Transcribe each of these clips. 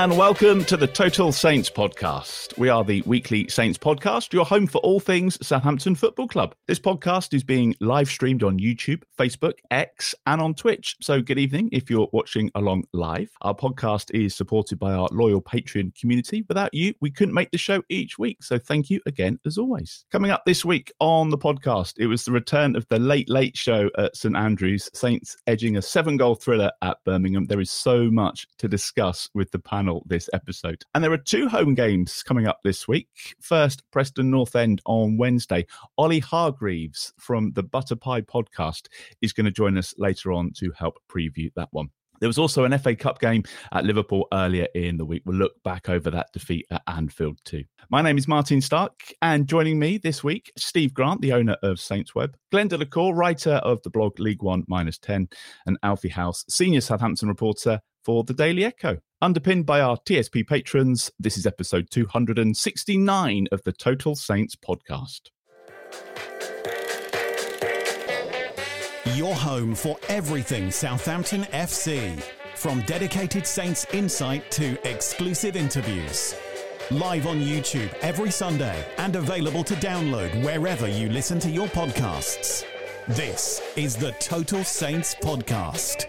and welcome to the Total Saints podcast. We are the weekly Saints podcast, your home for all things Southampton Football Club. This podcast is being live streamed on YouTube, Facebook, X, and on Twitch. So, good evening if you're watching along live. Our podcast is supported by our loyal Patreon community. Without you, we couldn't make the show each week. So, thank you again, as always. Coming up this week on the podcast, it was the return of the late, late show at St Andrews, Saints edging a seven goal thriller at Birmingham. There is so much to discuss with the panel this episode. And there are two home games coming up this week. First, Preston North End on Wednesday. Oli Hargreaves from the Butter Pie podcast is going to join us later on to help preview that one. There was also an FA Cup game at Liverpool earlier in the week. We'll look back over that defeat at Anfield too. My name is Martin Starke, and joining me this week, Steve Grant, the owner of SaintsWeb, Glenn Delacour, writer of the blog League One Minus 10, and Alfie House, senior Southampton reporter for the Daily Echo. Underpinned by our TSP patrons, this is episode 269 of the Total Saints podcast. Your home for everything Southampton FC. From dedicated Saints insight to exclusive interviews. Live on YouTube every Sunday and available to download wherever you listen to your podcasts. This is the Total Saints podcast.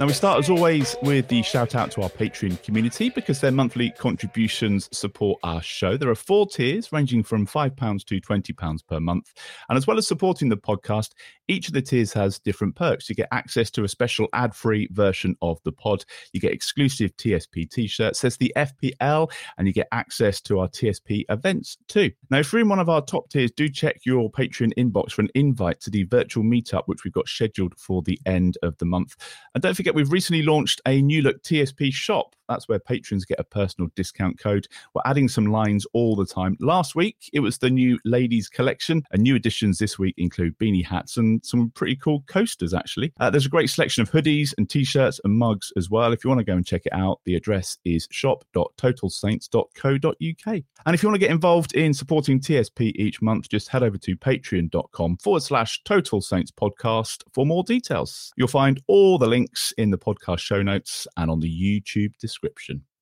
Now, we start as always with the shout out to our Patreon community because their monthly contributions support our show. There are four tiers ranging from £5 to £20 per month. And as well as supporting the podcast, each of the tiers has different perks. You get access to a special ad free version of the pod, you get exclusive TSP t shirts, there's the FPL, and you get access to our TSP events too. Now, if you're in one of our top tiers, do check your Patreon inbox for an invite to the virtual meetup, which we've got scheduled for the end of the month. And don't forget, we've recently launched a new look TSP shop. That's where patrons get a personal discount code. We're adding some lines all the time. Last week, it was the new ladies collection, and new additions this week include beanie hats and some pretty cool coasters, actually. Uh, there's a great selection of hoodies and t shirts and mugs as well. If you want to go and check it out, the address is shop.totalsaints.co.uk. And if you want to get involved in supporting TSP each month, just head over to patreon.com forward slash Total Saints podcast for more details. You'll find all the links in the podcast show notes and on the YouTube description.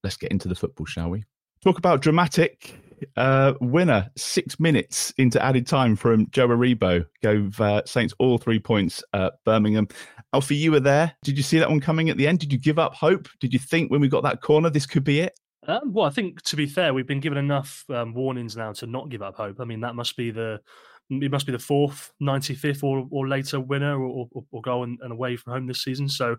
Let's get into the football, shall we? Talk about dramatic uh, winner six minutes into added time from Joe Aribo gave uh, Saints all three points at Birmingham. Alfie, you were there. Did you see that one coming at the end? Did you give up hope? Did you think when we got that corner this could be it? Um, well, I think to be fair, we've been given enough um, warnings now to not give up hope. I mean, that must be the it must be the fourth, 95th or, or later winner or, or, or goal and, and away from home this season. So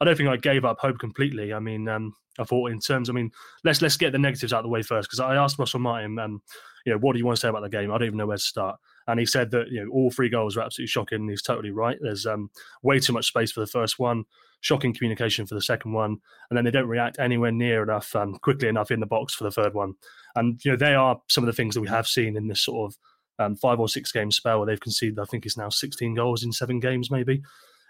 I don't think I gave up hope completely. I mean, um, I thought in terms, I mean, let's let's get the negatives out of the way first because I asked Russell Martin, um, you know, what do you want to say about the game? I don't even know where to start. And he said that you know all three goals were absolutely shocking. He's totally right. There's um, way too much space for the first one, shocking communication for the second one, and then they don't react anywhere near enough, um, quickly enough in the box for the third one. And you know they are some of the things that we have seen in this sort of um, five or six game spell where they've conceded. I think it's now 16 goals in seven games, maybe.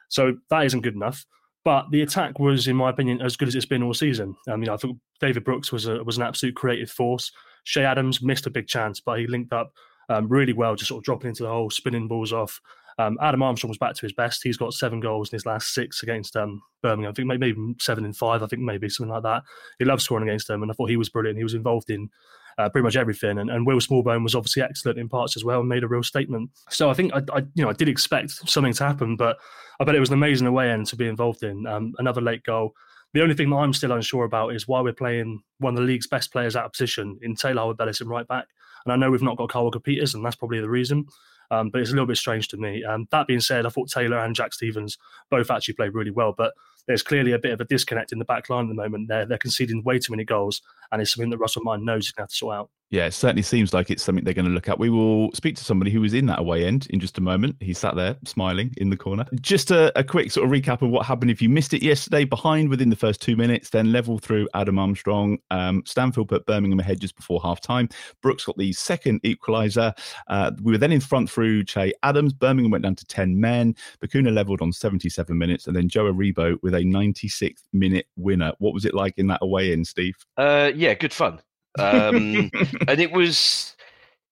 So that isn't good enough. But the attack was, in my opinion, as good as it's been all season. I mean, I think David Brooks was a, was an absolute creative force. Che Adams missed a big chance, but he linked up um, really well, just sort of dropping into the hole, spinning balls off. Um, Adam Armstrong was back to his best. He's got seven goals in his last six against um, Birmingham. I think maybe, seven in five. I think maybe something like that. He loves scoring against them, and I thought he was brilliant. He was involved in uh, pretty much everything. And, and, Will Smallbone was obviously excellent in parts as well and made a real statement. So I think I, I, you know I did expect something to happen, but I bet it was an amazing away end to be involved in. Um, another late goal. The only thing that I'm still unsure about is why we're playing one of the league's best players out of position in Taylor Harwood Bellis in right back. And I know we've not got Kyle Walker Peters, and that's probably the reason. Um, but it's a little bit strange to me. Um, that being said, I thought Taylor and Jack Stephens both actually played really well, but there's clearly a bit of a disconnect in the back line at the moment. They're, they're conceding way too many goals, and it's something that Russell Martin knows he's going to have to sort out. Yeah, it certainly seems like it's something they're going to look at. We will speak to somebody who was in that away end in just a moment. He sat there smiling in the corner. Just a, a, quick sort of recap of what happened. If you missed it yesterday, behind within the first two minutes, then level through Adam Armstrong. Um, Stansfield put Birmingham ahead just before half time. Brooks got the second equaliser. Uh, we were then in front through Che Adams. Birmingham went down to 10 men. Bacuna levelled on 77 minutes, and then Joe Aribo with a 96th minute winner. What was it like in that away end, Steve? Uh, yeah, good fun. Um, and it was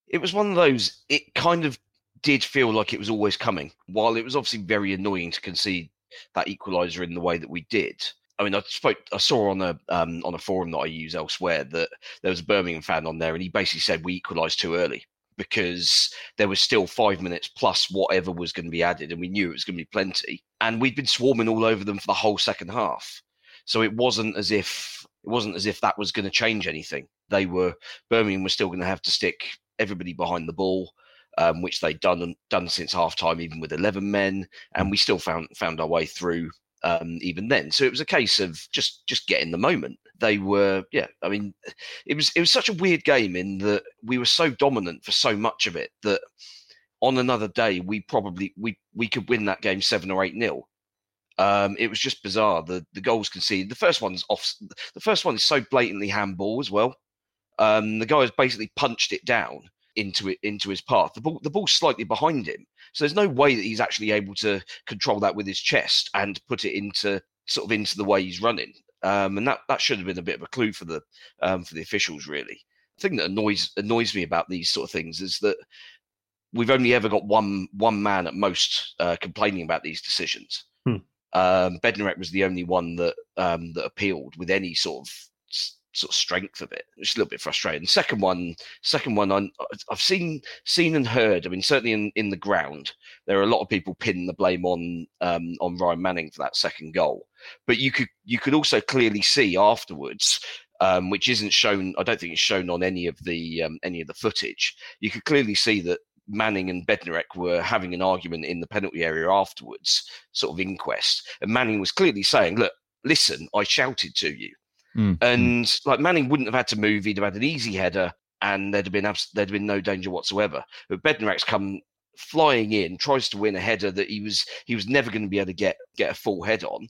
it was one of those. It kind of did feel like it was always coming. While it was obviously very annoying to concede that equaliser in the way that we did. I mean, I spoke, I saw on a um, on a forum that I use elsewhere that there was a Birmingham fan on there, and he basically said we equalised too early because there was still five minutes plus whatever was going to be added, and we knew it was going to be plenty. And we'd been swarming all over them for the whole second half, so it wasn't as if it wasn't as if that was going to change anything they were Birmingham was still going to have to stick everybody behind the ball, um, which they'd done done since half time, even with eleven men, and we still found found our way through um, even then. So it was a case of just just getting the moment. They were, yeah. I mean, it was it was such a weird game in that we were so dominant for so much of it that on another day we probably we we could win that game seven or eight nil. Um, it was just bizarre. The the goals conceded. The first one's off. The first one is so blatantly handball as well. Um, the guy has basically punched it down into it into his path. The ball the ball's slightly behind him, so there's no way that he's actually able to control that with his chest and put it into sort of into the way he's running. Um, and that that should have been a bit of a clue for the um, for the officials. Really, the thing that annoys annoys me about these sort of things is that we've only ever got one one man at most uh, complaining about these decisions. Um, Bednarek was the only one that um, that appealed with any sort of sort of strength of it. It's a little bit frustrating. Second one, second one, i have seen seen and heard. I mean, certainly in, in the ground, there are a lot of people pinning the blame on um, on Ryan Manning for that second goal. But you could you could also clearly see afterwards. Um, which isn't shown. I don't think it's shown on any of the um, any of the footage. You could clearly see that Manning and Bednarek were having an argument in the penalty area afterwards, sort of inquest, and Manning was clearly saying, "Look, listen, I shouted to you. Mm. And like Manning wouldn't have had to move; he'd have had an easy header, and there'd have been abs- there'd have been no danger whatsoever. But Bednarek's come flying in, tries to win a header that he was he was never going to be able to get get a full head on,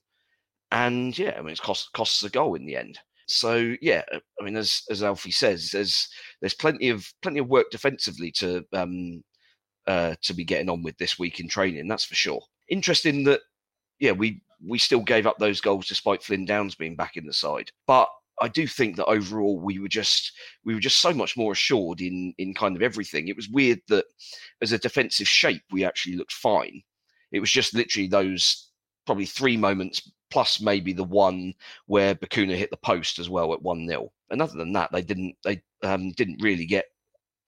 and yeah, I mean, it cost costs a goal in the end. So yeah, uh, I mean, as as Alfie says, there's there's plenty of plenty of work defensively to um uh to be getting on with this week in training. That's for sure. Interesting that yeah, we we still gave up those goals despite Flynn Downs being back in the side. But I do think that overall we were just we were just so much more assured in in kind of everything. It was weird that as a defensive shape we actually looked fine. It was just literally those probably three moments plus maybe the one where Bacuna hit the post as well at one 0 And other than that, they didn't they um, didn't really get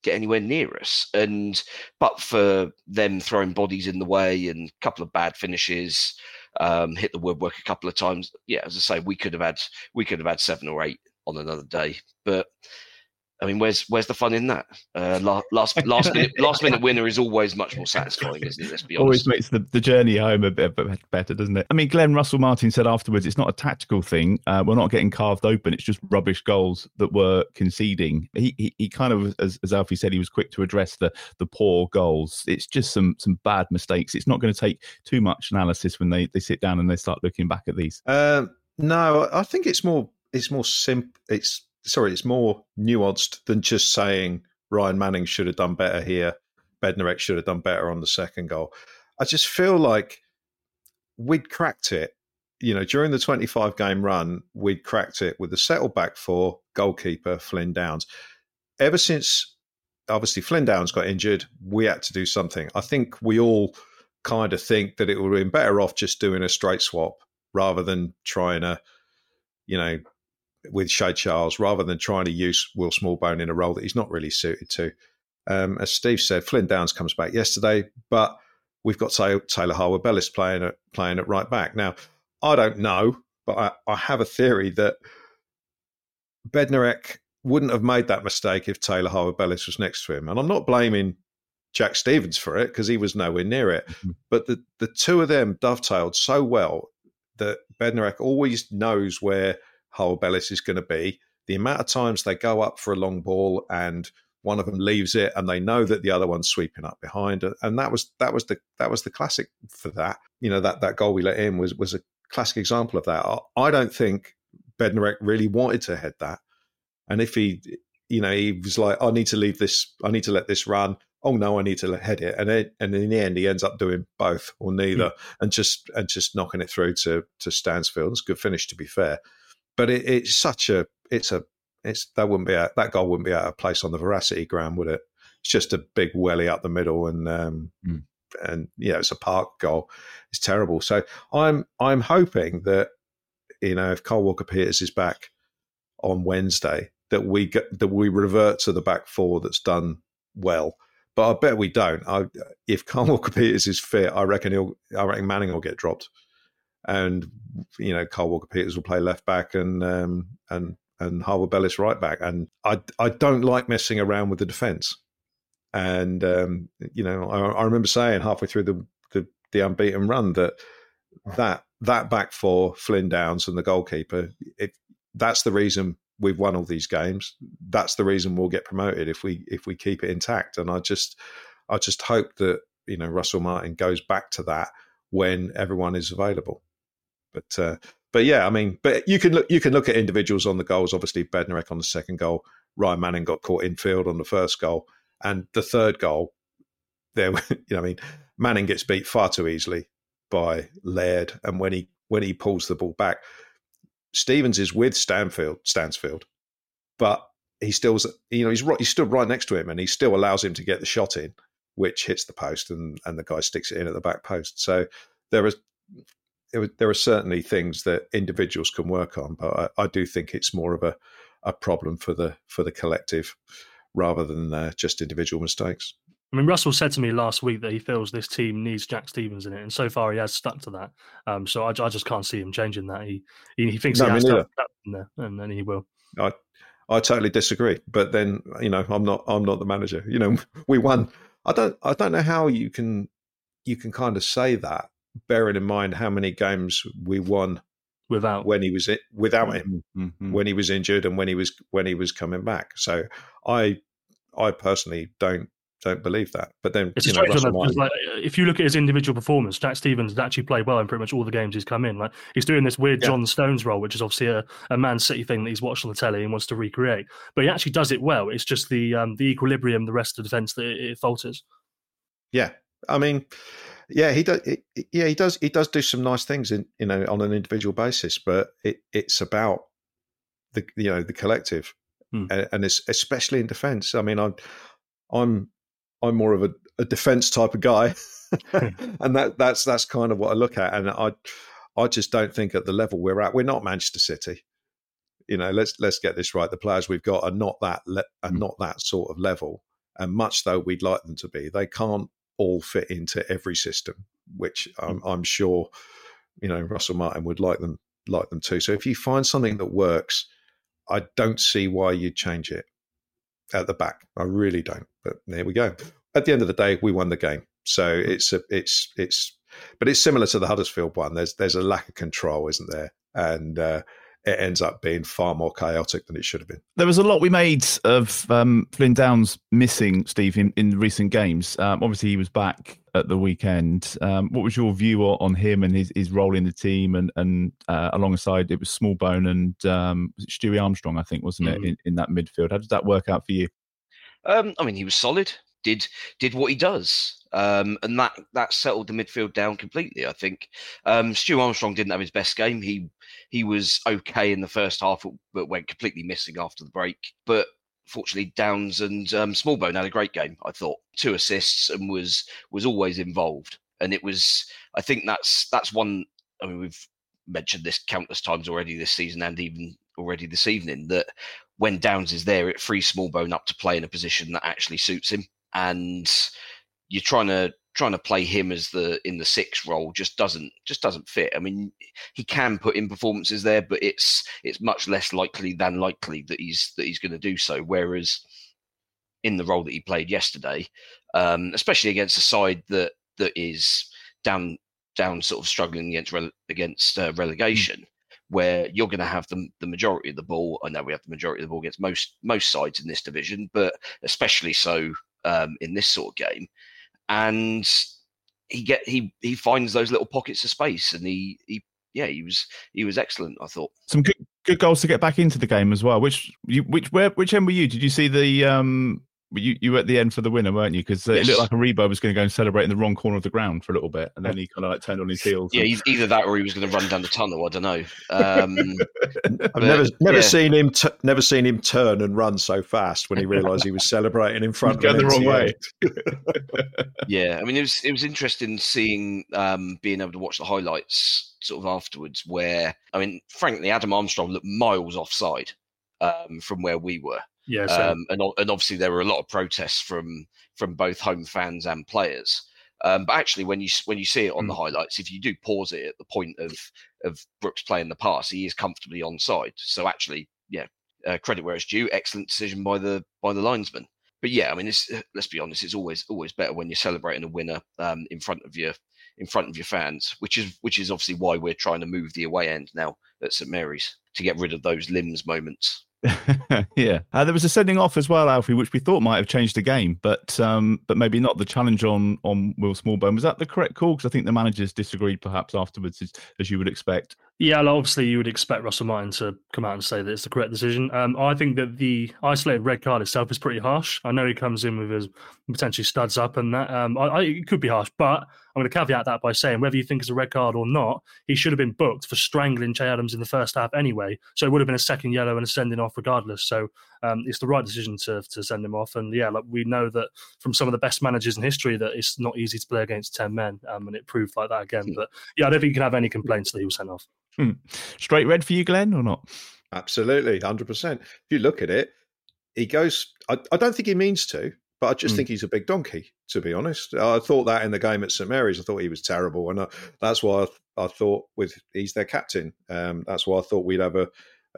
get anywhere near us. And but for them throwing bodies in the way and a couple of bad finishes, um, hit the woodwork a couple of times. Yeah, as I say, we could have had we could have had seven or eight on another day, but I mean, where's where's the fun in that? Uh, last last minute last minute winner is always much more satisfying, isn't it? Let's be honest. Always makes the, the journey home a bit, better, doesn't it? I mean, Glen Russell Martin said afterwards, it's not a tactical thing. Uh, we're not getting carved open. It's just rubbish goals that we're conceding. He he, he kind of, as, as Alfie said, he was quick to address the the poor goals. It's just some some bad mistakes. It's not going to take too much analysis when they they sit down and they start looking back at these. Uh, no, I think it's more it's more simple. It's sorry, it's more nuanced than just saying Ryan Manning should have done better here, Bednarek should have done better on the second goal. I just feel like we'd cracked it you know, during the 25 game run, we'd cracked it with the settled back four, goalkeeper Flynn Downs. Ever since, obviously, Flynn Downs got injured, we had to do something. I think we all kind of think that it would have been better off just doing a straight swap rather than trying to, you know, with Shea Charles, rather than trying to use Will Smallbone in a role that he's not really suited to. Um, as Steve said, Flynn Downs comes back yesterday, but we've got Taylor Harwood Bellis playing at playing at right back now. I don't know, but I, I have a theory that Bednarek wouldn't have made that mistake if Taylor Harwood Bellis was next to him. And I'm not blaming Jack Stephens for it because he was nowhere near it. Mm-hmm. But the, the two of them dovetailed so well that Bednarek always knows where Harwood Bellis is going to be. The amount of times they go up for a long ball and one of them leaves it and they know that the other one's sweeping up behind and that was that was the that was the classic for that you know that that goal we let in was was a classic example of that. I don't think Bednarek really wanted to head that. And if he, you know, he was like, I need to leave this, I need to let this run. Oh no, I need to head it. And it, and in the end, he ends up doing both or neither, mm. and just and just knocking it through to to Stansfield. It's a good finish, to be fair. But it, it's such a, it's a, it's that wouldn't be a, that goal wouldn't be out of place on the veracity ground, would it? It's just a big welly up the middle, and um, mm and you know it's a park goal. It's terrible. So I'm I'm hoping that you know if Kyle Walker Peters is back on Wednesday, that we get that we revert to the back four that's done well. But I bet we don't. I, if Kyle Walker Peters is fit, I reckon he'll. I reckon Manning will get dropped, and you know Kyle Walker Peters will play left back, and um, and and Harwood Bellis right back. And I I don't like messing around with the defence. And um, you know, I, I, remember saying halfway through the, the, the unbeaten run that that that back four, Flynn Downs and the goalkeeper, if that's the reason we've won all these games. That's the reason we'll get promoted if we if we keep it intact. And I just I just hope that you know Russell Martin goes back to that when everyone is available. But uh, but yeah, I mean, but you can look you can look at individuals on the goals. Obviously, Bednarek on the second goal, Ryan Manning got caught in field on the first goal. And the third goal, there, you know, I mean, Manning gets beat far too easily by Laird, and when he when he pulls the ball back, Stephens is with Stanfield, Stansfield, but he still, you know, he's right, he stood right next to him, and he still allows him to get the shot in, which hits the post, and and the guy sticks it in at the back post. So there is. There are certainly things that individuals can work on, but I, I do think it's more of a, a problem for the for the collective rather than uh, just individual mistakes. I mean, Russell said to me last week that he feels this team needs Jack Stephens in it, and so far he has stuck to that. Um, so I, I, just can't see him changing that. He he, he thinks no, he has to in there, and then he will. I I totally disagree, but then you know I'm not I'm not the manager. You know, we won. I don't I don't know how you can you can kind of say that, bearing in mind how many games we won without when he was it without him mm-hmm. when he was injured and when he was when he was coming back. So I I personally don't don't believe that. But then it's a know, one like, if you look at his individual performance, Jack Stephens has actually played well in pretty much all the games he's come in. Like he's doing this weird yeah. John Stones role, which is obviously a, a Man City thing that he's watched on the telly and wants to recreate. But he actually does it well. It's just the um, the equilibrium, the rest of the defence that it, it falters. Yeah, I mean, yeah, he does. Yeah, he does. He does do some nice things in you know on an individual basis, but it, it's about the you know the collective, hmm. and, and it's especially in defence. I mean, I'm I'm I'm more of a, a defence type of guy, and that that's that's kind of what I look at, and I I just don't think at the level we're at, we're not Manchester City. You know, let's let's get this right. The players we've got are not that le- are hmm. not that sort of level, and much though we'd like them to be, they can't all fit into every system, which I'm, mm. I'm sure you know Russell Martin would like them like them too. So if you find something that works, I don't see why you'd change it at the back. I really don't. But there we go. At the end of the day, we won the game. So mm. it's a, it's it's but it's similar to the Huddersfield one. There's there's a lack of control, isn't there? And uh, it ends up being far more chaotic than it should have been. There was a lot we made of um, Flynn Downs missing Steve in, in recent games. Um, obviously, he was back at the weekend. Um, what was your view on him and his, his role in the team? And and uh, alongside it was Smallbone and um, Stewie Armstrong, I think, wasn't it, in, in, that midfield? How did that work out for you? Um, I mean, he was solid. Did did what he does. Um, and that that settled the midfield down completely. I think um, Stu Armstrong didn't have his best game. He he was okay in the first half, but went completely missing after the break. But fortunately, Downs and um, Smallbone had a great game. I thought two assists and was was always involved. And it was, I think that's that's one. I mean, we've mentioned this countless times already this season and even already this evening that when Downs is there, it frees Smallbone up to play in a position that actually suits him. And you're trying to trying to play him as the in the six role just doesn't just doesn't fit. I mean, he can put in performances there, but it's it's much less likely than likely that he's that he's going to do so. Whereas in the role that he played yesterday, um, especially against a side that that is down down sort of struggling against rele- against uh, relegation. Mm. Where you're going to have the, the majority of the ball. I know we have the majority of the ball against most most sides in this division, but especially so um, in this sort of game and he get he he finds those little pockets of space, and he he yeah he was he was excellent. I thought some good good goals to get back into the game as well. Which you which where which end were you? Did you see the um you, you were at the end for the winner, weren't you? Because uh, yes. it looked like a Aribo was going to go and celebrate in the wrong corner of the ground for a little bit, and then he kind of like turned on his heels. Yeah, and... either that or he was going to run down the tunnel. I don't know. Um, I've but, never never yeah. seen him t- never seen him turn and run so fast when he realised he was celebrating in front. Going the wrong way. yeah, I mean it was it was interesting seeing um, being able to watch the highlights sort of afterwards. Where I mean, frankly, Adam Armstrong looked miles offside um, from where we were. Yeah, um, and and obviously there were a lot of protests from from both home fans and players. Um, but actually, when you when you see it on mm. the highlights, if you do pause it at the point of of Brooks playing the pass, he is comfortably onside. So actually, yeah, uh, credit where it's due. Excellent decision by the by the linesman. But yeah, I mean, it's, let's be honest, it's always always better when you're celebrating a winner um, in front of your in front of your fans, which is which is obviously why we're trying to move the away end now at St Mary's to get rid of those limbs moments. yeah, uh, there was a sending off as well, Alfie, which we thought might have changed the game, but um, but maybe not the challenge on on Will Smallbone. Was that the correct call? Because I think the managers disagreed, perhaps afterwards, as, as you would expect. Yeah, obviously you would expect Russell Martin to come out and say that it's the correct decision. Um, I think that the isolated red card itself is pretty harsh. I know he comes in with his potentially studs up and that. Um, I, I, it could be harsh, but I'm going to caveat that by saying whether you think it's a red card or not, he should have been booked for strangling Che Adams in the first half anyway. So it would have been a second yellow and a sending off regardless. So um, it's the right decision to to send him off. And yeah, like we know that from some of the best managers in history that it's not easy to play against ten men, um, and it proved like that again. Hmm. But yeah, I don't think you can have any complaints that he was sent off. Hmm. Straight red for you, Glen, or not? Absolutely, hundred percent. If you look at it, he goes. I, I don't think he means to, but I just mm. think he's a big donkey. To be honest, I thought that in the game at St Mary's, I thought he was terrible, and I, that's why I, I, thought with he's their captain. Um, that's why I thought we'd have a,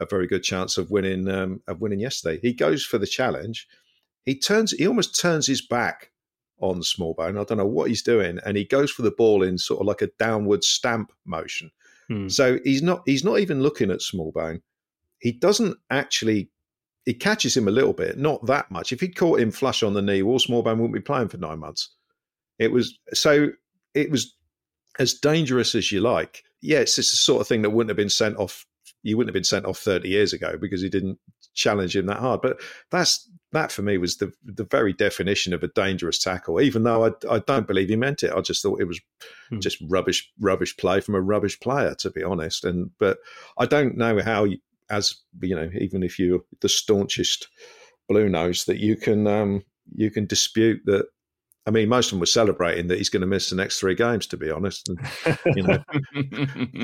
a very good chance of winning um, of winning yesterday. He goes for the challenge. He turns. He almost turns his back on Smallbone. I don't know what he's doing, and he goes for the ball in sort of like a downward stamp motion. Hmm. So he's not he's not even looking at Smallbone. He doesn't actually. He catches him a little bit, not that much. If he'd caught him flush on the knee, Will Smallbone wouldn't be playing for nine months. It was so. It was as dangerous as you like. Yes, it's the sort of thing that wouldn't have been sent off. You wouldn't have been sent off thirty years ago because he didn't challenge him that hard. But that's that for me was the the very definition of a dangerous tackle. Even though I, I don't believe he meant it, I just thought it was hmm. just rubbish rubbish play from a rubbish player, to be honest. And but I don't know how, you, as you know, even if you're the staunchest blue nose, that you can um, you can dispute that I mean, most of them were celebrating that he's going to miss the next three games. To be honest, and, you know,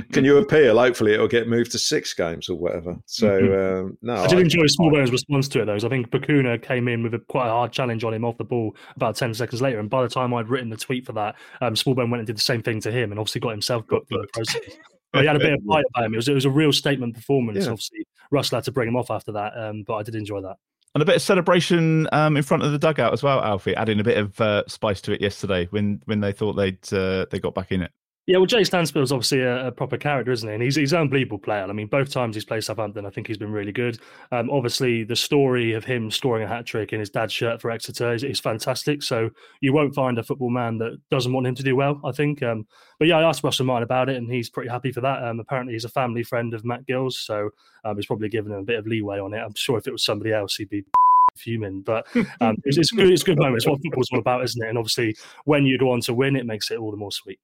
can you appeal? Hopefully, it'll get moved to six games or whatever. So, mm-hmm. um, no, I did I, enjoy Smallbone's response to it, though. I think Bacuna came in with a quite a hard challenge on him off the ball about ten seconds later, and by the time I'd written the tweet for that, um, Smallbone went and did the same thing to him, and obviously got himself booked in the process. he had a bit of fight about him. It was it was a real statement performance. Yeah. Obviously, Russell had to bring him off after that, um, but I did enjoy that and a bit of celebration um, in front of the dugout as well, Alfie, adding a bit of uh, spice to it yesterday when when they thought they'd uh, they got back in it. Yeah, well, Jay Stansfield is obviously a, a, proper character, isn't he? And he's he's an unbelievable player. I mean, both times he's played Southampton, I think he's been really good. Um, obviously, the story of him scoring a hat trick in his dad's shirt for Exeter is, is, fantastic. So you won't find a football man that doesn't want him to do well. I think. Um, but yeah, I asked Russell Martin about it, and he's pretty happy for that. Um, apparently, he's a family friend of Matt Gill's, so um, he's probably given him a bit of leeway on it. I'm sure if it was somebody else, he'd be fuming. But um, it's, it's good. It's good moments. What football's all about, isn't it? And obviously, when you go on to win, it makes it all the more sweet.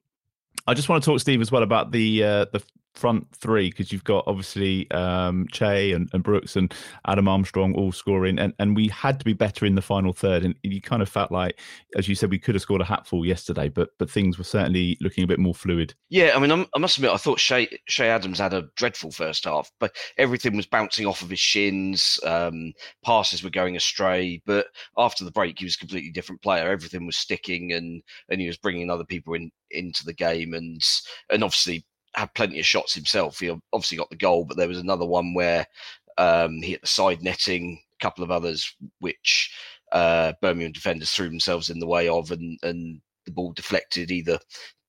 I just want to talk, Steve, as well about the uh, the front three because you've got obviously um, Che and, and, Brooks and Adam Armstrong all scoring, and, and we had to be better in the final third. And you kind of felt like, as you said, we could have scored a hatful yesterday, but but things were certainly looking a bit more fluid. Yeah, I mean, I'm, i must admit, I thought Che, Che Adams had a dreadful first half, but everything was bouncing off of his shins. Um, passes were going astray, but after the break, he was a completely different player. Everything was sticking, and and he was bringing other people in into the game, and and obviously had plenty of shots himself. He obviously got the goal, but there was another one where um, he hit the side netting, a couple of others which uh, Birmingham defenders threw themselves in the way of, and, and the ball deflected either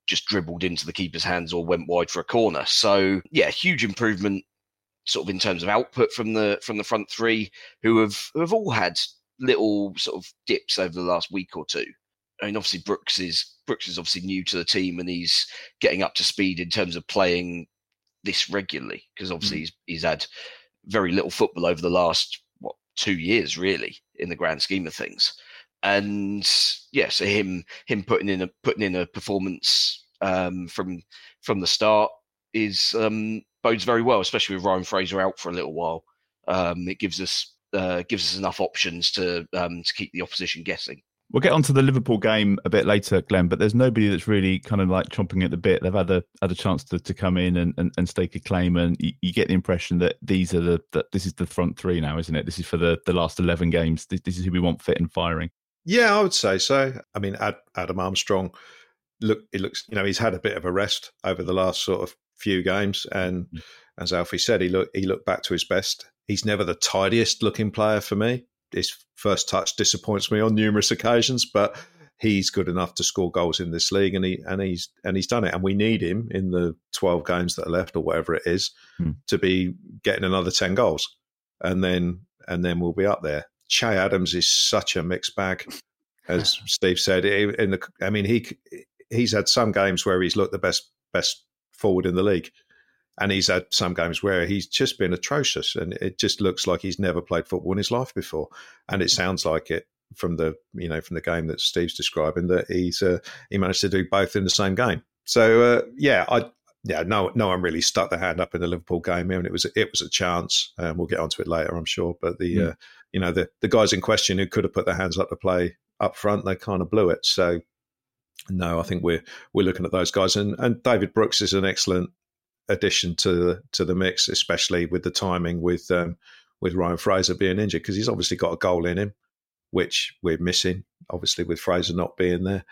just dribbled into the keeper's hands or went wide for a corner. So yeah, huge improvement sort of in terms of output from the from the front three who have who have all had little sort of dips over the last week or two. I mean, obviously Brooks is Brooks is obviously new to the team and he's getting up to speed in terms of playing this regularly because obviously mm. he's, he's had very little football over the last what two years really in the grand scheme of things. And yeah, so him him putting in a putting in a performance um, from from the start is um, bodes very well, especially with Ryan Fraser out for a little while. Um, it gives us uh, gives us enough options to um, to keep the opposition guessing. We'll get onto the Liverpool game a bit later, Glen, but there's nobody that's really kind of like chomping at the bit. They've had a had a chance to, to come in and, and, and stake a claim, and you, you, get the impression that these are the that this is the front three now, isn't it? This is for the, the last eleven games. This, this is who we want fit and firing. Yeah, I would say so. I mean, Adam Armstrong, look, it looks you know he's had a bit of a rest over the last sort of few games, and mm-hmm. as Alfie said, he looked he looked back to his best. He's never the tidiest looking player for me his first touch disappoints me on numerous occasions, but he's good enough to score goals in this league, and he and he's and he's done it. And we need him in the twelve games that are left, or whatever it is, hmm. to be getting another ten goals, and then and then we'll be up there. Che Adams is such a mixed bag, as Steve said. In the, I mean, he he's had some games where he's looked the best best forward in the league, and he's had some games where he's just been atrocious, and it just looks like he's never played football in his life before, and it sounds like it from the you know from the game that Steve's describing that he's uh, he managed to do both in the same game. So uh, yeah, I yeah no no one really stuck their hand up in the Liverpool game. I mean, it was it was a chance, and we'll get onto it later, I'm sure. But the mm. uh, you know the the guys in question who could have put their hands up to play up front, they kind of blew it. So no, I think we're we're looking at those guys, and and David Brooks is an excellent addition to to the mix, especially with the timing with um, with Ryan Fraser being injured because he's obviously got a goal in him, which we're missing. Obviously, with Fraser not being there,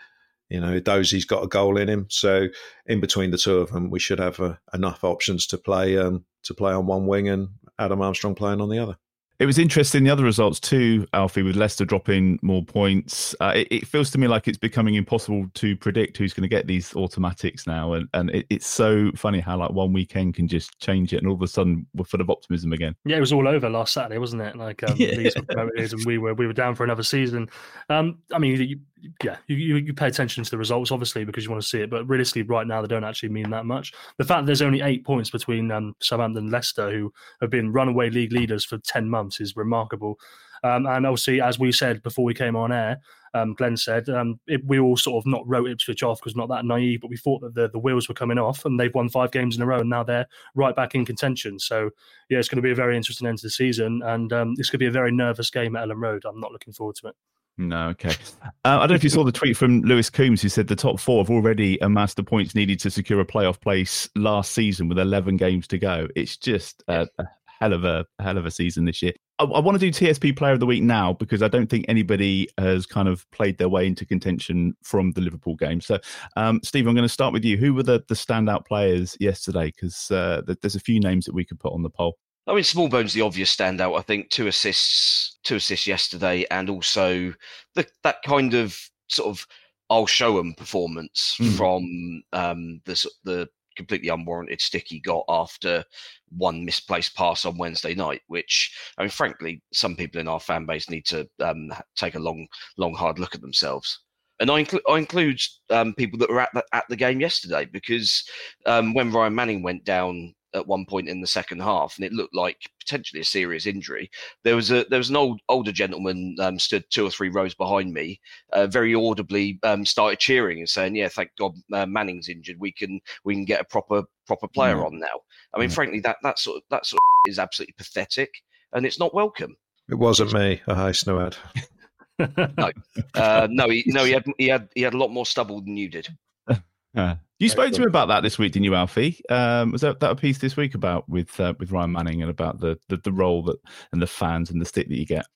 you know, Dozie's got a goal in him. So in between the two of them, we should have uh, enough options to play um, to play on one wing and Adam Armstrong playing on the other. It was interesting the other results too, Alfie, with Leicester dropping more points. Uh, it, it, feels to me like it's becoming impossible to predict who's going to get these automatics now, and and it, it's so funny how like one weekend can just change it, and all of a sudden we're full of optimism again. Yeah, it was all over last Saturday, wasn't it? Like um, yeah. these and we were we were down for another season. Um, I mean, you, yeah, you, you pay attention to the results obviously because you want to see it, but realistically, right now they don't actually mean that much. The fact there's only eight points between um, Southampton and Leicester, who have been runaway league leaders for ten months, is remarkable. Um, and obviously, as we said before we came on air, um, Glen said um, it, we all sort of not wrote Ipswich off because not that naive, but we thought that the, the wheels were coming off, and they've won five games in a row, and now they're right back in contention. So yeah, it's going to be a very interesting end to the season, and um, going to be a very nervous game at Elland Road. I'm not looking forward to it. No, okay. Uh, I don't know if you saw the tweet from Lewis Coombs, who said the top four have already amassed the points needed to secure a playoff place last season with 11 games to go. It's just a, a hell of a, a, hell of a season this year. I, I, want to do TSP Player of the Week now because I don't think anybody has kind of played their way into contention from the Liverpool game. So, um, Steve, I'm going to start with you. Who were the, the standout players yesterday? Because uh, there's a few names that we could put on the poll. I mean, Smallbone's the obvious standout. I think two assists, two assists yesterday, and also the, that kind of sort of I'll show them performance mm. from um, the the completely unwarranted stick he got after one misplaced pass on Wednesday night. Which, I mean, frankly, some people in our fan base need to um, take a long, long, hard look at themselves. And I, inclu- I include um, people that were at the, at the game yesterday because um, when Ryan Manning went down at one point in the second half, and it looked like potentially a serious injury. There was a there was an old older gentleman um, stood two or three rows behind me, uh, very audibly um, started cheering and saying, "Yeah, thank God uh, Manning's injured. We can we can get a proper proper player Yeah. on now." I mean, Yeah. frankly, that that sort of, that sort of is absolutely pathetic, and it's not welcome. It wasn't me. I hasten to add. No, uh, no, he, no, he had he had he had a lot more stubble than you did. Uh, you spoke to him about that this week, didn't you, Alfie? Um, was that, that a piece this week about with uh, with Ryan Manning and about the, the the role that and the fans and the stick that you get?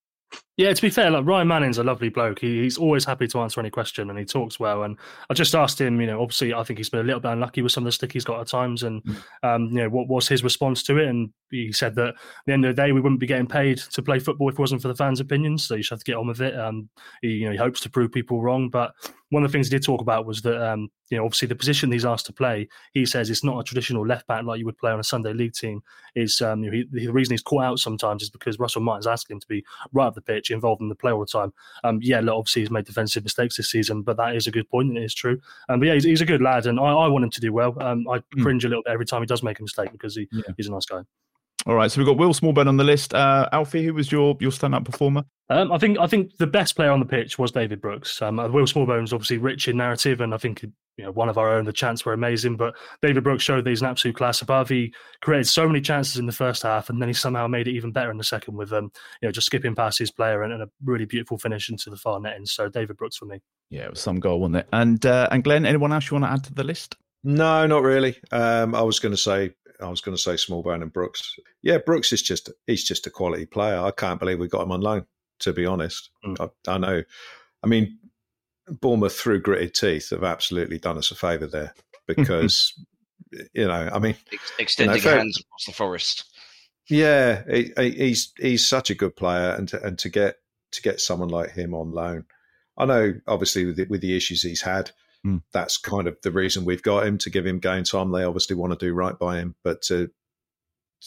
Yeah, to be fair, like Ryan Manning's a lovely bloke. He, he's always happy to answer any question, and he talks well. And I just asked him, you know, obviously, I think he's been a little bit unlucky with some of the stick he's got at times, and um, you know, what was his response to it? And he said that at the end of the day, we wouldn't be getting paid to play football if it wasn't for the fans' opinions. So you just have to get on with it. Um, he, you know, he hopes to prove people wrong, but one of the things he did talk about was that um, you know, obviously, the position he's asked to play, he says it's not a traditional left back like you would play on a Sunday league team. Is um, you know, he, the reason he's caught out sometimes is because Russell Martin's asking him to be right up the pitch, involved in the play all the time. Um, yeah, look, obviously he's made defensive mistakes this season, but that is a good point and it is true. Um, but yeah, he's, he's a good lad, and I, I want him to do well. Um, I Mm. cringe a little bit every time he does make a mistake because he, Yeah. he's a nice guy. All right, so we've got Will Smallbone on the list. Uh, Alfie, who was your your stand up performer? Um, I think I think the best player on the pitch was David Brooks. Um, Will Smallbone's obviously rich in narrative, and I think you know one of our own. The chants were amazing, but David Brooks showed that he's an absolute class above. He created so many chances in the first half, and then he somehow made it even better in the second with um, you know just skipping past his player and, and a really beautiful finish into the far net. And so David Brooks for me. Yeah, it was some goal, wasn't it? And uh, and Glen, anyone else you want to add to the list? No, not really. Um, I was going to say I was going to say Smallbone and Brooks. Yeah, Brooks is just he's just a quality player. I can't believe we got him on loan. To be honest, Mm. I, I know. I mean, Bournemouth through gritted teeth have absolutely done us a favour there because you know, I mean, Ex- extending fair- hands across the forest. yeah, he, he- he's he's such a good player, and to, and to get to get someone like him on loan, I know obviously with the, with the issues he's had, Mm. that's kind of the reason we've got him to give him game time. They obviously want to do right by him, but to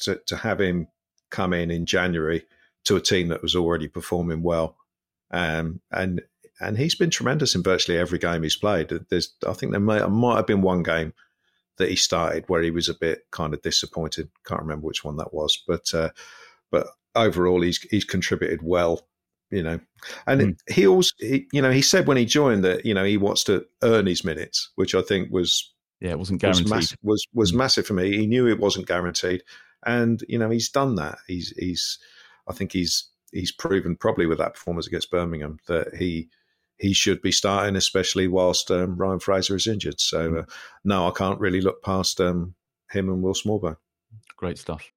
to to have him come in in January to a team that was already performing well, um, and and he's been tremendous in virtually every game he's played. There's I think there may, might have been one game that he started where he was a bit kind of disappointed. Can't remember which one that was, but uh, but overall he's he's contributed well, you know. And Mm. he also, he, you know, he said when he joined that you know he wants to earn his minutes, which I think was Yeah, it wasn't was guaranteed. massive, was, was Mm. massive for me. He knew it wasn't guaranteed, and you know he's done that. He's he's I think he's he's proven probably with that performance against Birmingham that he he should be starting, especially whilst um, Ryan Fraser is injured. So uh, no, I can't really look past um, him and Will Smallbone. Great stuff.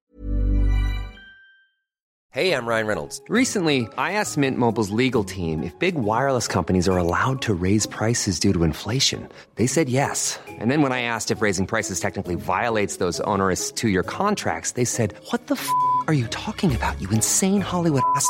Hey, I'm Ryan Reynolds. Recently, I asked Mint Mobile's legal team if big wireless companies are allowed to raise prices due to inflation. They said yes. And then when I asked if raising prices technically violates those onerous two year contracts, they said, What the f are you talking about, you insane Hollywood ass?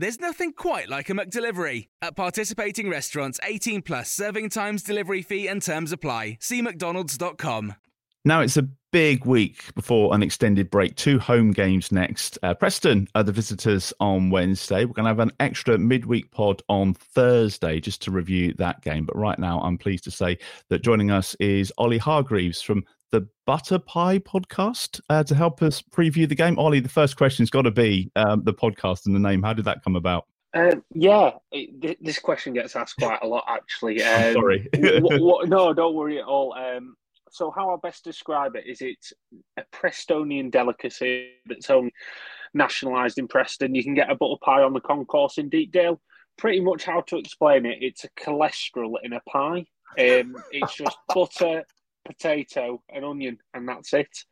There's nothing quite like a McDelivery. At participating restaurants, 18 plus serving times, delivery fee, and terms apply. See McDonald's.com. Now it's a big week before an extended break. Two home games next. Uh, Preston are the visitors on Wednesday. We're going to have an extra midweek pod on Thursday just to review that game. But right now, I'm pleased to say that joining us is Oli Hargreaves from the Butter Pie podcast uh, to help us preview the game. Ollie, the first question's got to be um, the podcast and the name. How did that come about? Um, yeah, it, this question gets asked quite a lot, actually. Um, sorry. no, don't worry at all. Um, so, how I best describe it is it's a Prestonian delicacy that's only nationalised in Preston. You can get a butter pie on the concourse in Deepdale. Pretty much how to explain it, it's a cholesterol in a pie. Um, it's just butter, potato, and onion, and that's it.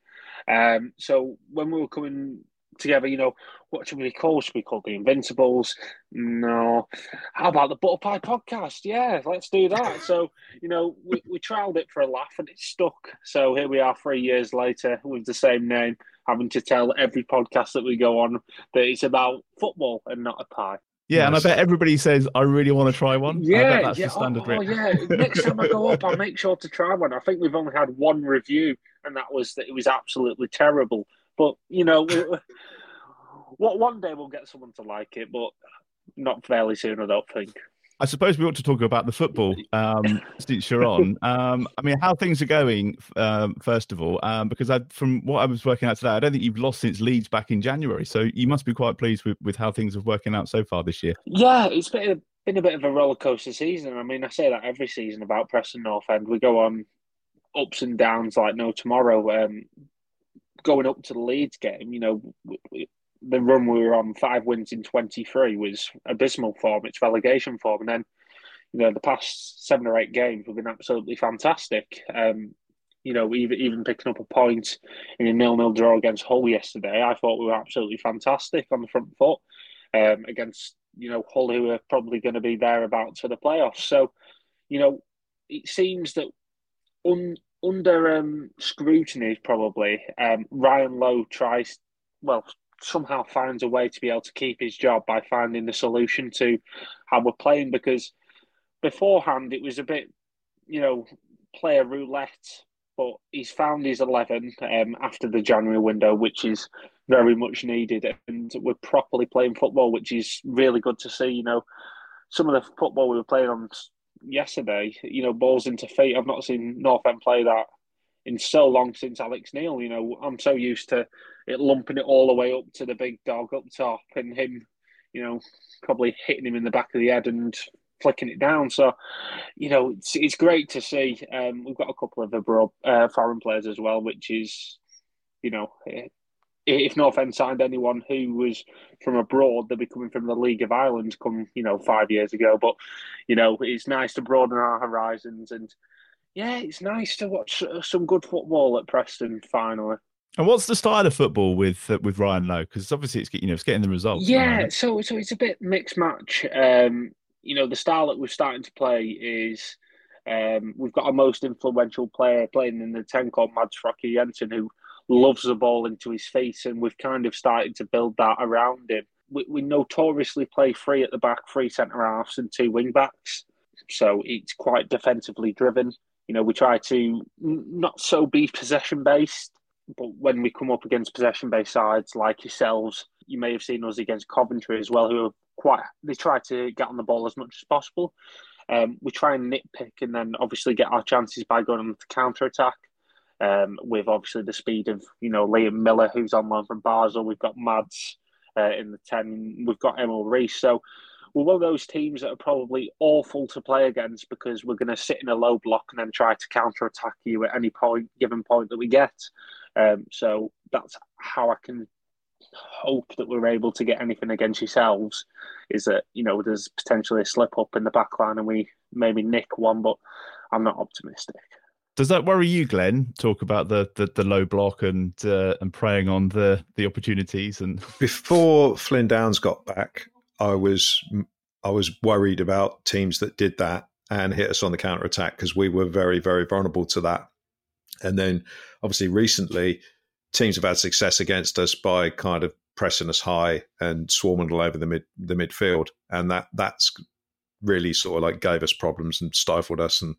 Um, so when we were coming together. You know, what should we call? Should we call the Invincibles? No. How about the Butter Pie podcast? Yeah, let's do that. So you know, we we trialed it for a laugh and it stuck. So here we are, three years later, with the same name, having to tell every podcast that we go on that it's about football and not a pie. Yeah, and I bet everybody says, "I really want to try one." Yeah, that's yeah. the standard. Oh, oh, yeah. Next time I go up, I'll make sure to try one. I think we've only had one review, and that was that it was absolutely terrible. But you know, what one day we'll get someone to like it, but not fairly soon, I don't think. I suppose we ought to talk about the football um, since you're on. Um, I mean, how things are going, um, first of all, um, because I, from what I was working out today, I don't think you've lost since Leeds back in January. So you must be quite pleased with, with how things are working out so far this year. Yeah, it's been a, been a bit of a roller coaster season. I mean, I say that every season about Preston North End. We go on ups and downs like no tomorrow. Um, going up to the Leeds game, you know, the run we were on, five wins in 23, was abysmal form. It's relegation form. And then, you know, the past seven or eight games have been absolutely fantastic. Um, you know, even even picking up a point in a nil-nil draw against Hull yesterday, I thought we were absolutely fantastic on the front foot um, against, you know, Hull, who are probably going to be thereabouts for the playoffs. So, you know, it seems that un, under um, scrutiny, probably, um, Ryan Lowe tries, well, somehow finds a way to be able to keep his job by finding the solution to how we're playing because beforehand it was a bit, you know, player roulette. But he's found his eleven um, after the January window, which is very much needed, and we're properly playing football, which is really good to see. You know, some of the football we were playing on yesterday, you know, balls into feet. I've not seen North End play that in so long since Alex Neil. You know, I'm so used to it lumping it all the way up to the big dog up top and him, you know, probably hitting him in the back of the head and flicking it down. So, you know, it's, it's great to see. Um, we've got a couple of abroad, uh, foreign players as well, which is, you know, if North End signed anyone who was from abroad, they'd be coming from the League of Ireland come, you know, five years ago. But, you know, it's nice to broaden our horizons and, yeah, it's nice to watch some good football at Preston finally. And what's the style of football with uh, with Ryan Lowe? Because obviously it's you know it's getting the results. Yeah, so so it's a bit mixed match. Um, you know, the style that we're starting to play is um, we've got our most influential player playing in the ten called Mads Frøkjær-Jensen, who loves the ball into his face, and we've kind of started to build that around him. We, we notoriously play three at the back, three centre halves, and two wing backs. So it's quite defensively driven. You know, we try to not so be possession based but when we come up against possession based sides like yourselves, you may have seen us against Coventry as well, who are quite, they try to get on the ball as much as possible. Um, we try and nitpick and then obviously get our chances by going on the counter attack. Um, with obviously the speed of you know Liam Millar, who's on loan from Basel. We've got Mads uh, in the ten. We've got Emil Riis. So we're one of those teams that are probably awful to play against because we're going to sit in a low block and then try to counter attack you at any point, given point that we get. Um, so that's how I can hope that we're able to get anything against yourselves. Is that you know there's potentially a slip up in the back line and we maybe nick one, but I'm not optimistic. Does that worry you, Glen? Talk about the the, the low block and uh, and preying on the the opportunities and before Flynn Downes got back, I was I was worried about teams that did that and hit us on the counter attack because we were very very vulnerable to that. And then obviously recently, teams have had success against us by kind of pressing us high and swarming all over the mid the midfield, and that that's really sort of like gave us problems and stifled us, and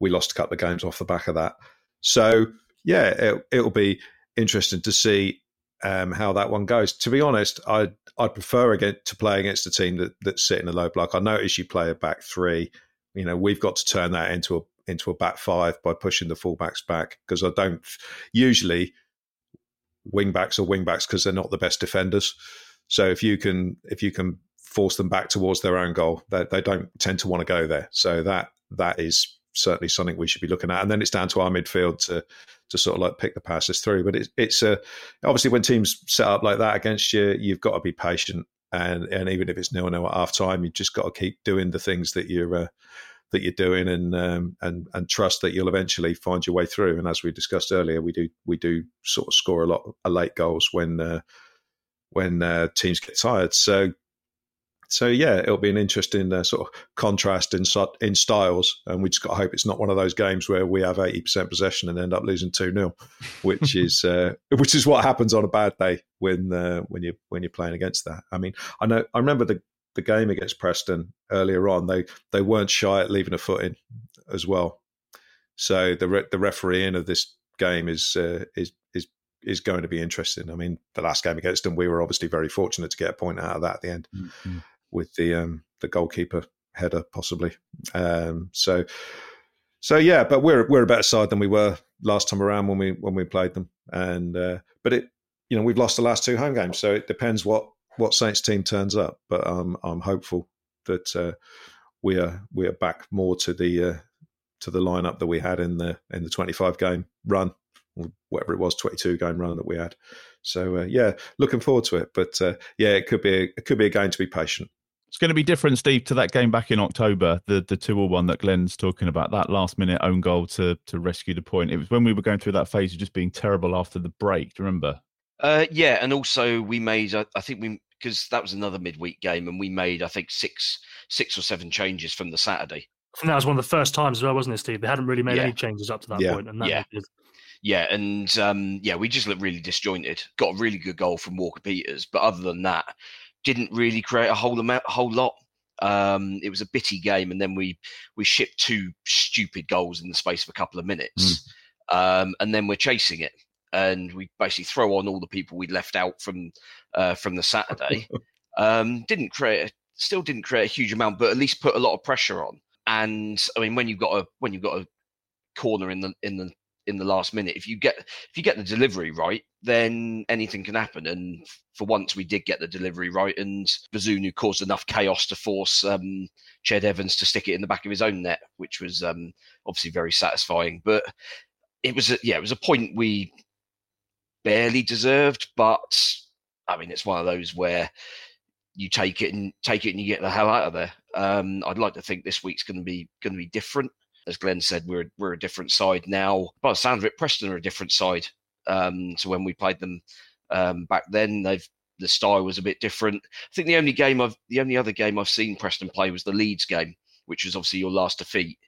we lost a couple of games off the back of that. So yeah, it, it'll be interesting to see um, how that one goes. To be honest, I I prefer again to play against a team that that's sitting a low block. I notice you play a back three. You know, we've got to turn that into a into a back five by pushing the fullbacks back because I don't usually wingbacks are wingbacks because they're not the best defenders. So if you can if you can force them back towards their own goal, they, they don't tend to want to go there. So that that is certainly something we should be looking at. And then it's down to our midfield to to sort of like pick the passes through. But it's it's uh, obviously when teams set up like that against you, you've got to be patient. And and even if it's nil nil at half time, you just got to keep doing the things that you're uh, that you're doing and um, and and trust that you'll eventually find your way through. And as we discussed earlier, we do we do sort of score a lot of late goals when uh, when uh, teams get tired. So so yeah, it'll be an interesting uh, sort of contrast in in styles, and we just got to hope it's not one of those games where we have eighty percent possession and end up losing two 0 which is uh, which is what happens on a bad day when uh, when you when you're playing against that. I mean, I know I remember the the game against Preston earlier on. They they weren't shy at leaving a foot in as well. So the re- the refereeing of this game is uh, is is is going to be interesting. I mean, the last game against them, we were obviously very fortunate to get a point out of that at the end. Mm-hmm with the um, the goalkeeper header possibly. Um, so so yeah, but we're we're a better side than we were last time around when we when we played them. And uh, but it you know we've lost the last two home games, so it depends what what Saints team turns up. But um, I'm hopeful that uh, we are we are back more to the uh, to the lineup that we had in the in the 25 game run, whatever it was, 22 game run that we had. So uh, yeah, looking forward to it. But uh, yeah, it could be a, it could be a game to be patient. It's going to be different, Steve, to that game back in October, the the two or one that Glen's talking about, that last minute own goal to to rescue the point. It was when we were going through that phase of just being terrible after the break. Do you remember? Uh, yeah, and also we made, I, I think we because that was another midweek game, and we made I think six six or seven changes from the Saturday. And that was one of the first times as well, wasn't it, Steve? They hadn't really made yeah. any changes up to that yeah. point, and that yeah. Yeah, and um, yeah, we just looked really disjointed. Got a really good goal from Walker Peters, but other than that, didn't really create a whole amount, a whole lot. Um, it was a bitty game, and then we we shipped two stupid goals in the space of a couple of minutes, mm. um, and then we're chasing it, and we basically throw on all the people we'd left out from uh, from the Saturday. um, didn't create, a, still didn't create a huge amount, but at least put a lot of pressure on. And I mean, when you've got a when you've got a corner in the in the in the last minute. If you get if you get the delivery right, then anything can happen. And for once, we did get the delivery right, and Bazunu caused enough chaos to force um, Ched Evans to stick it in the back of his own net, which was um, obviously very satisfying. But it was a, yeah, it was a point we barely deserved, but I mean, it's one of those where you take it and take it and you get the hell out of there. Um, I'd like to think this week's going to be going to be different as Glen said, we're we're a different side now. By the sound of it, Preston are a different side um, to when we played them um, back then. They've the style was a bit different. I think the only game I've the only other game I've seen Preston play was the Leeds game, which was obviously your last defeat.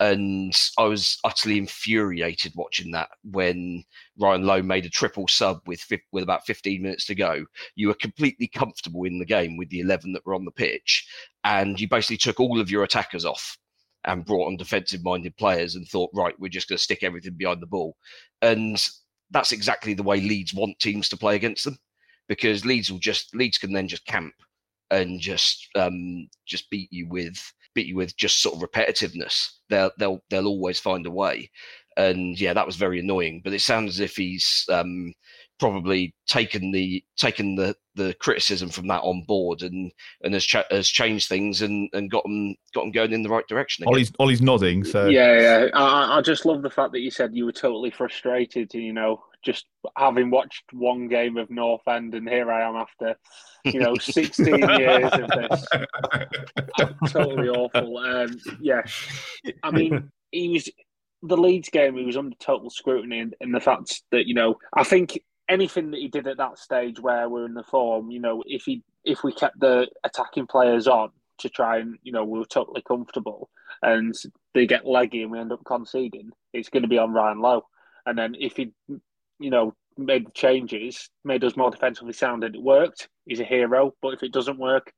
And I was utterly infuriated watching that when Ryan Lowe made a triple sub with with about 15 minutes to go. You were completely comfortable in the game with the 11 that were on the pitch, and you basically took all of your attackers off and brought on defensive minded players and thought, right, we're just going to stick everything behind the ball. And that's exactly the way Leeds want teams to play against them because Leeds will just Leeds can then just camp and just um, just beat you with beat you with just sort of repetitiveness. They'll they'll they'll always find a way. And yeah, that was very annoying. But it sounds as if he's um, probably taken the taken the the criticism from that on board and and has cha- has changed things and and got them got them going in the right direction. Again. Ollie's Ollie's nodding. So yeah, yeah. I, I just love the fact that you said you were totally frustrated. You know, just having watched one game of North End, and here I am after you know 16 years of this. totally awful. Um, yeah, I mean, he was the Leeds game. He was under total scrutiny, and, and the fact that you know, I think anything that he did at that stage where we're in the form, you know, if he if we kept the attacking players on to try and you know we were totally comfortable and they get leggy and we end up conceding, it's going to be on Ryan Lowe. And then if he, you know, made changes, made us more defensively sound, and it worked, he's a hero. But if it doesn't work,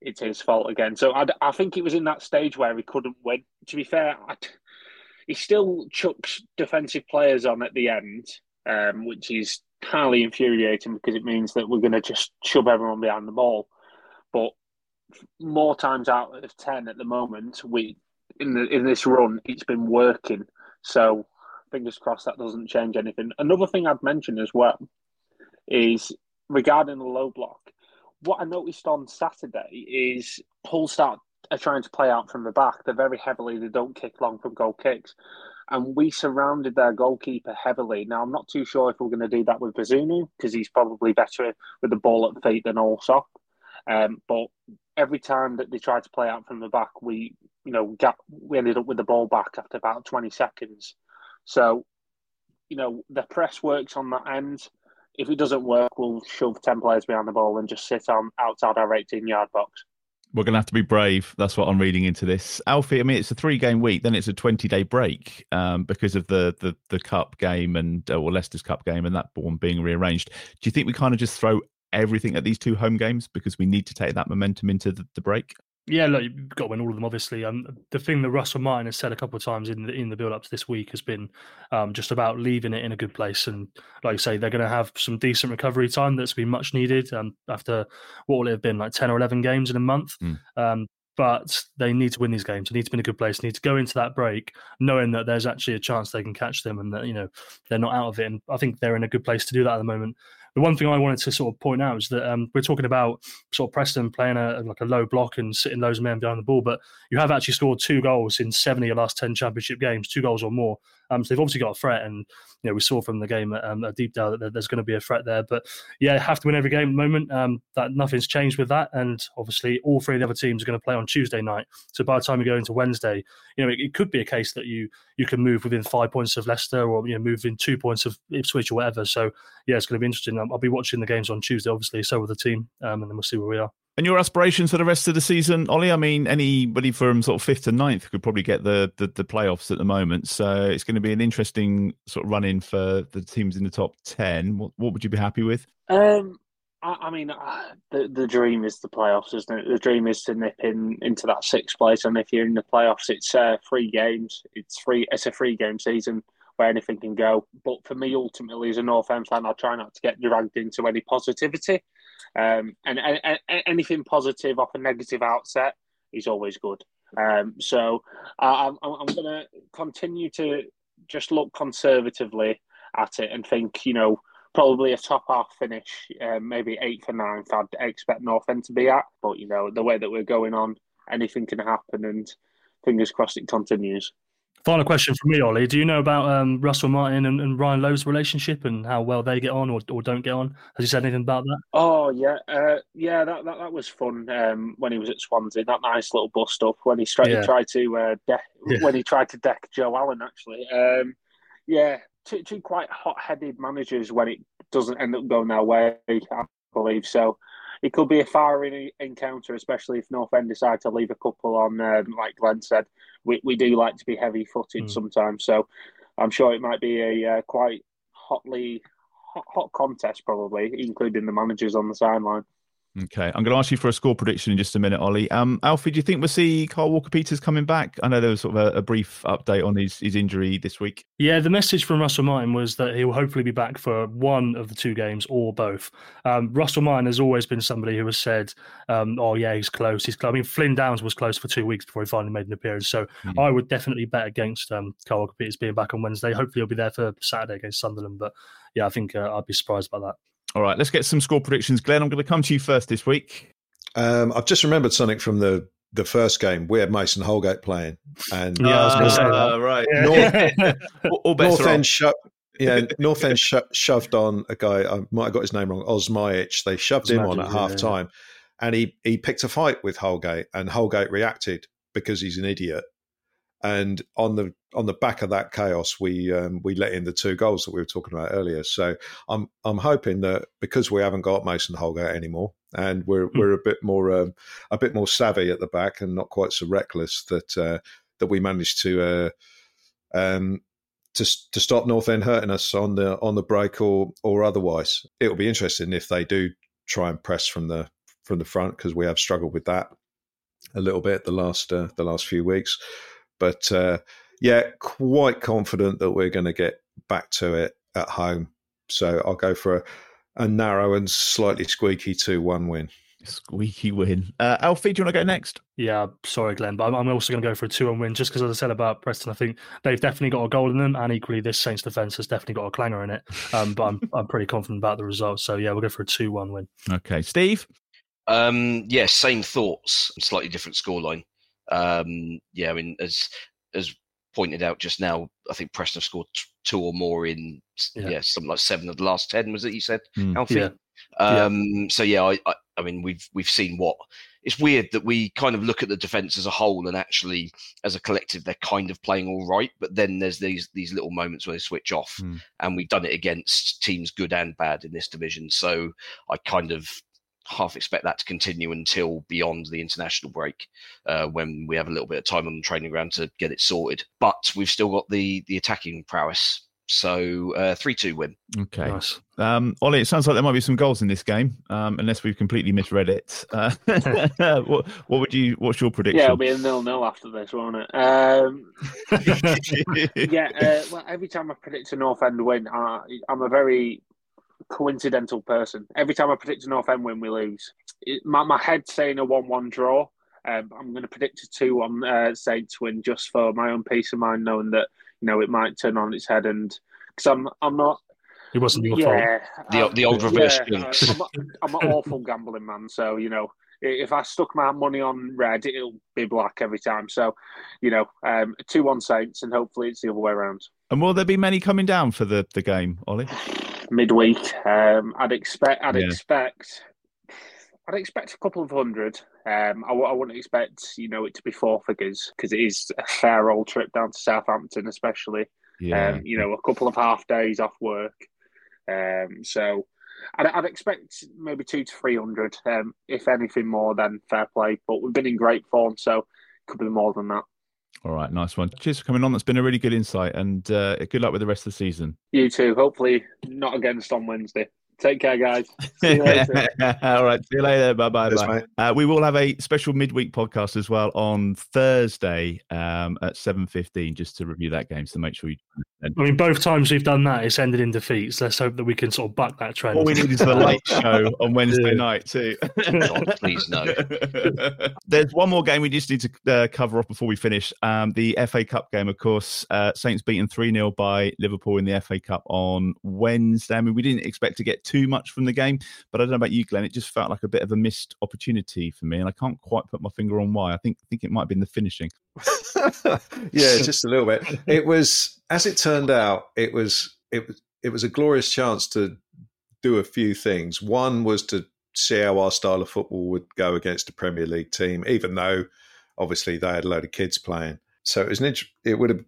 it's his fault again. So I, I think it was in that stage where he couldn't win. To be fair, I, he still chucks defensive players on at the end, um, which is highly infuriating because it means that we're going to just shove everyone behind the ball. But more times out of ten at the moment, we in the in this run, it's been working. So fingers crossed that doesn't change anything. Another thing I'd mention as well is regarding the low block. What I noticed on Saturday is Hull start are trying to play out from the back. They're very heavily. They don't kick long from goal kicks and we surrounded their goalkeeper heavily. Now, I'm not too sure if we're going to do that with Bazunu because he's probably better with the ball at feet than Allsop. Um, but every time that they tried to play out from the back, we, you know, got, we ended up with the ball back after about 20 seconds. So, you know, the press works on that end. if it doesn't work, we'll shove ten players behind the ball and just sit on outside our eighteen yard box. We're going to have to be brave. That's what I'm reading into this. Alfie, I mean, it's a three game week, then it's a 20 day break um, because of the, the the cup game and, uh, or Leicester's cup game and that one being rearranged. Do you think we kind of just throw everything at these two home games because we need to take that momentum into the, the break? Yeah, look, you've got to win all of them. Obviously, um, the thing that Russell Martin has said a couple of times in the in the build up to this week has been um, just about leaving it in a good place. And like you say, they're going to have some decent recovery time that's been much needed um, after what will it have been like ten or eleven games in a month. Mm. Um, but they need to win these games. They need to be in a good place. They need to go into that break knowing that there's actually a chance they can catch them and that you know they're not out of it. And I think they're in a good place to do that at the moment the one thing I wanted to sort of point out is that um, we're talking about sort of Preston playing a like a low block and sitting of men behind the ball, but you have actually scored two goals in seven of your last ten championship games, two goals or more. Um, so they've obviously got a threat, and you know we saw from the game um, at Deepdale that there's going to be a threat there. But yeah, have to win every game at the moment. Um, that nothing's changed with that, and obviously all three of the other teams are going to play on Tuesday night. So by the time you go into Wednesday, you know it, it could be a case that you you can move within five points of Leicester, or you know move in two points of Ipswich or whatever. So yeah, it's going to be interesting. I'll be watching the games on Tuesday, obviously. So will the team, um, and then we'll see where we are. And your aspirations for the rest of the season, Ollie? I mean, anybody from sort of fifth to ninth could probably get the, the, the playoffs at the moment. So it's going to be an interesting sort of run in for the teams in the top ten. What, what would you be happy with? Um, I, I mean, uh, the the dream is the playoffs, isn't it? The dream is to nip in into that sixth place, and if you're in the playoffs, it's uh, three games. It's free. It's a free game season where anything can go. But for me, ultimately, as a North End fan, I try not to get dragged into any positivity. Um, and, and, and, anything positive off a negative outset is always good. Um, so I'm, I'm going to continue to just look conservatively at it and think, you know, probably a top half finish, uh, maybe eighth or ninth. I'd expect North End to be at, but you know, the way that we're going on, anything can happen, and fingers crossed it continues. Final question from me, Ollie. Do you know about um, Russell Martin and, and, Ryan Lowe's relationship and how well they get on or, or don't get on? Has he said anything about that? Oh yeah, uh, yeah, that, that that was fun um, when he was at Swansea. That nice little bust up when he, tried, yeah. he tried to uh, de- yeah. when he tried to deck Joe Allen. Actually, um, yeah, two, two quite hot-headed managers when it doesn't end up going their way. I believe so it could be a firing encounter, especially if North End decide to leave a couple on. Um, like Glen said, we, we do like to be heavy footed mm. sometimes, so I'm sure it might be a uh, quite hotly hot, hot contest, probably, including the managers on the sideline. Okay, I'm going to ask you for a score prediction in just a minute, Ollie. Um, Alfie, do you think we'll see Kyle Walker Peters coming back? I know there was sort of a, a, brief update on his, his injury this week. Yeah, the message from Russell Martin was that he will hopefully be back for one of the two games or both. Um, Russell Martin has always been somebody who has said, um, "Oh yeah, he's close. He's close." I mean, Flynn Downes was close for two weeks before he finally made an appearance. So mm. I would definitely bet against um, Kyle Walker Peters being back on Wednesday. Hopefully, he'll be there for Saturday against Sunderland. But yeah, I think uh, I'd be surprised by that. All right, let's get some score predictions. Glen, I'm going to come to you first this week. Um, I've just remembered something from the the first game. We had Mason Holgate playing, and yeah, I was going to say that. right. North, all, North End sho- yeah, North End sho- shoved on a guy. I might have got his name wrong. Osmajic. They shoved him on at yeah, half time, and he he picked a fight with Holgate, and Holgate reacted because he's an idiot. And on the on the back of that chaos, we um, we let in the two goals that we were talking about earlier. So I'm I'm hoping that because we haven't got Mason Holgate anymore, and we're mm. we're a bit more um, a bit more savvy at the back and not quite so reckless that uh, that we managed to uh, um, to to stop North End hurting us on the on the break or or otherwise. It'll be interesting if they do try and press from the from the front because we have struggled with that a little bit the last uh, the last few weeks. But uh, yeah, quite confident that we're going to get back to it at home. So I'll go for a a narrow and slightly squeaky 2 1 win. Squeaky win. Uh, Alfie, do you want to go next? Yeah, sorry, Glen, but I'm, I'm also going to go for a 2 1 win just because, as I said about Preston, I think they've definitely got a goal in them, and equally, this Saints defence has definitely got a clanger in it. Um, but I'm, I'm pretty confident about the results. So, yeah, we'll go for a 2 1 win. Okay. Steve? Um, yeah, same thoughts, slightly different scoreline. Um, yeah, I mean, as as pointed out just now, I think Preston have scored t- two or more in yeah. yeah. something like seven of the last ten. Was it you said, mm. Alfie? Yeah. Um, yeah. So yeah, I, I, I, mean we've we've seen what it's weird that we kind of look at the defense as a whole and actually as a collective they're kind of playing all right but then there's these these little moments where they switch off Mm. and we've done it against teams good and bad in this division so i kind of half expect that to continue until beyond the international break uh, when we have a little bit of time on the training ground to get it sorted but we've still got the the attacking prowess so uh, 3-2 win Okay. Nice. Um, Ollie, it sounds like there might be some goals in this game, um, unless we've completely misread it. Uh, what, what would you? What's your prediction? Yeah, it'll be a nil-nil after this, won't it? Um, yeah, uh, well, every time I predict a North End win, I, I'm a very coincidental person. Every time I predict a North End win, we lose. It, my, my head's saying a 1 1 draw. Um, I'm going to predict a 2 1 uh, Saints win just for my own peace of mind, knowing that you know it might turn on its head. And because I'm, I'm not. It wasn't your fault. Yeah, The- um, the old reverse yeah, jinx. I'm, I'm an awful gambling man, so you know if I stuck my money on red, it'll be black every time. So, you know, um, two one Saints, and hopefully it's the other way around. and will there be many coming down for the, the game, Ollie? Midweek, um, I'd expect. I'd Yeah. expect. I'd expect a couple of hundred. Um, I, w- I wouldn't expect you know it to be four figures because it is a fair old trip down to Southampton, especially. Um, you know, a couple of half days off work. Um, so I'd, I'd expect maybe two to three hundred. Um, if anything more, then fair play. But we've been in great form, so it could be more than that. All right, nice one. Cheers for coming on. That's been a really good insight, and uh, good luck with the rest of the season. You too. Hopefully, not against on Wednesday. Take care, guys. See you later. All right, see you later. Bye bye. Cheers, bye. Uh, we will have a special midweek podcast as well on Thursday um, at seven fifteen, just to review that game. So make sure you. I mean, both times we've done that, it's ended in defeats. Let's hope that we can sort of buck that trend. All we need is the late show on Wednesday Yeah. night too. God, please no. There's one more game we just need to uh, cover off before we finish. Um, the FA Cup game, of course. Uh, Saints beaten 3 0 by Liverpool in the FA Cup on Wednesday. I mean, we didn't expect to get too much from the game, but I don't know about you, Glen. It just felt like a bit of a missed opportunity for me, and I can't quite put my finger on why. I think think it might have been the finishing. yeah, just a little bit. It was, as it turned out, it was it was it was a glorious chance to do a few things. One was to see how our style of football would go against a Premier League team, even though obviously they had a load of kids playing. So it was an int- it would have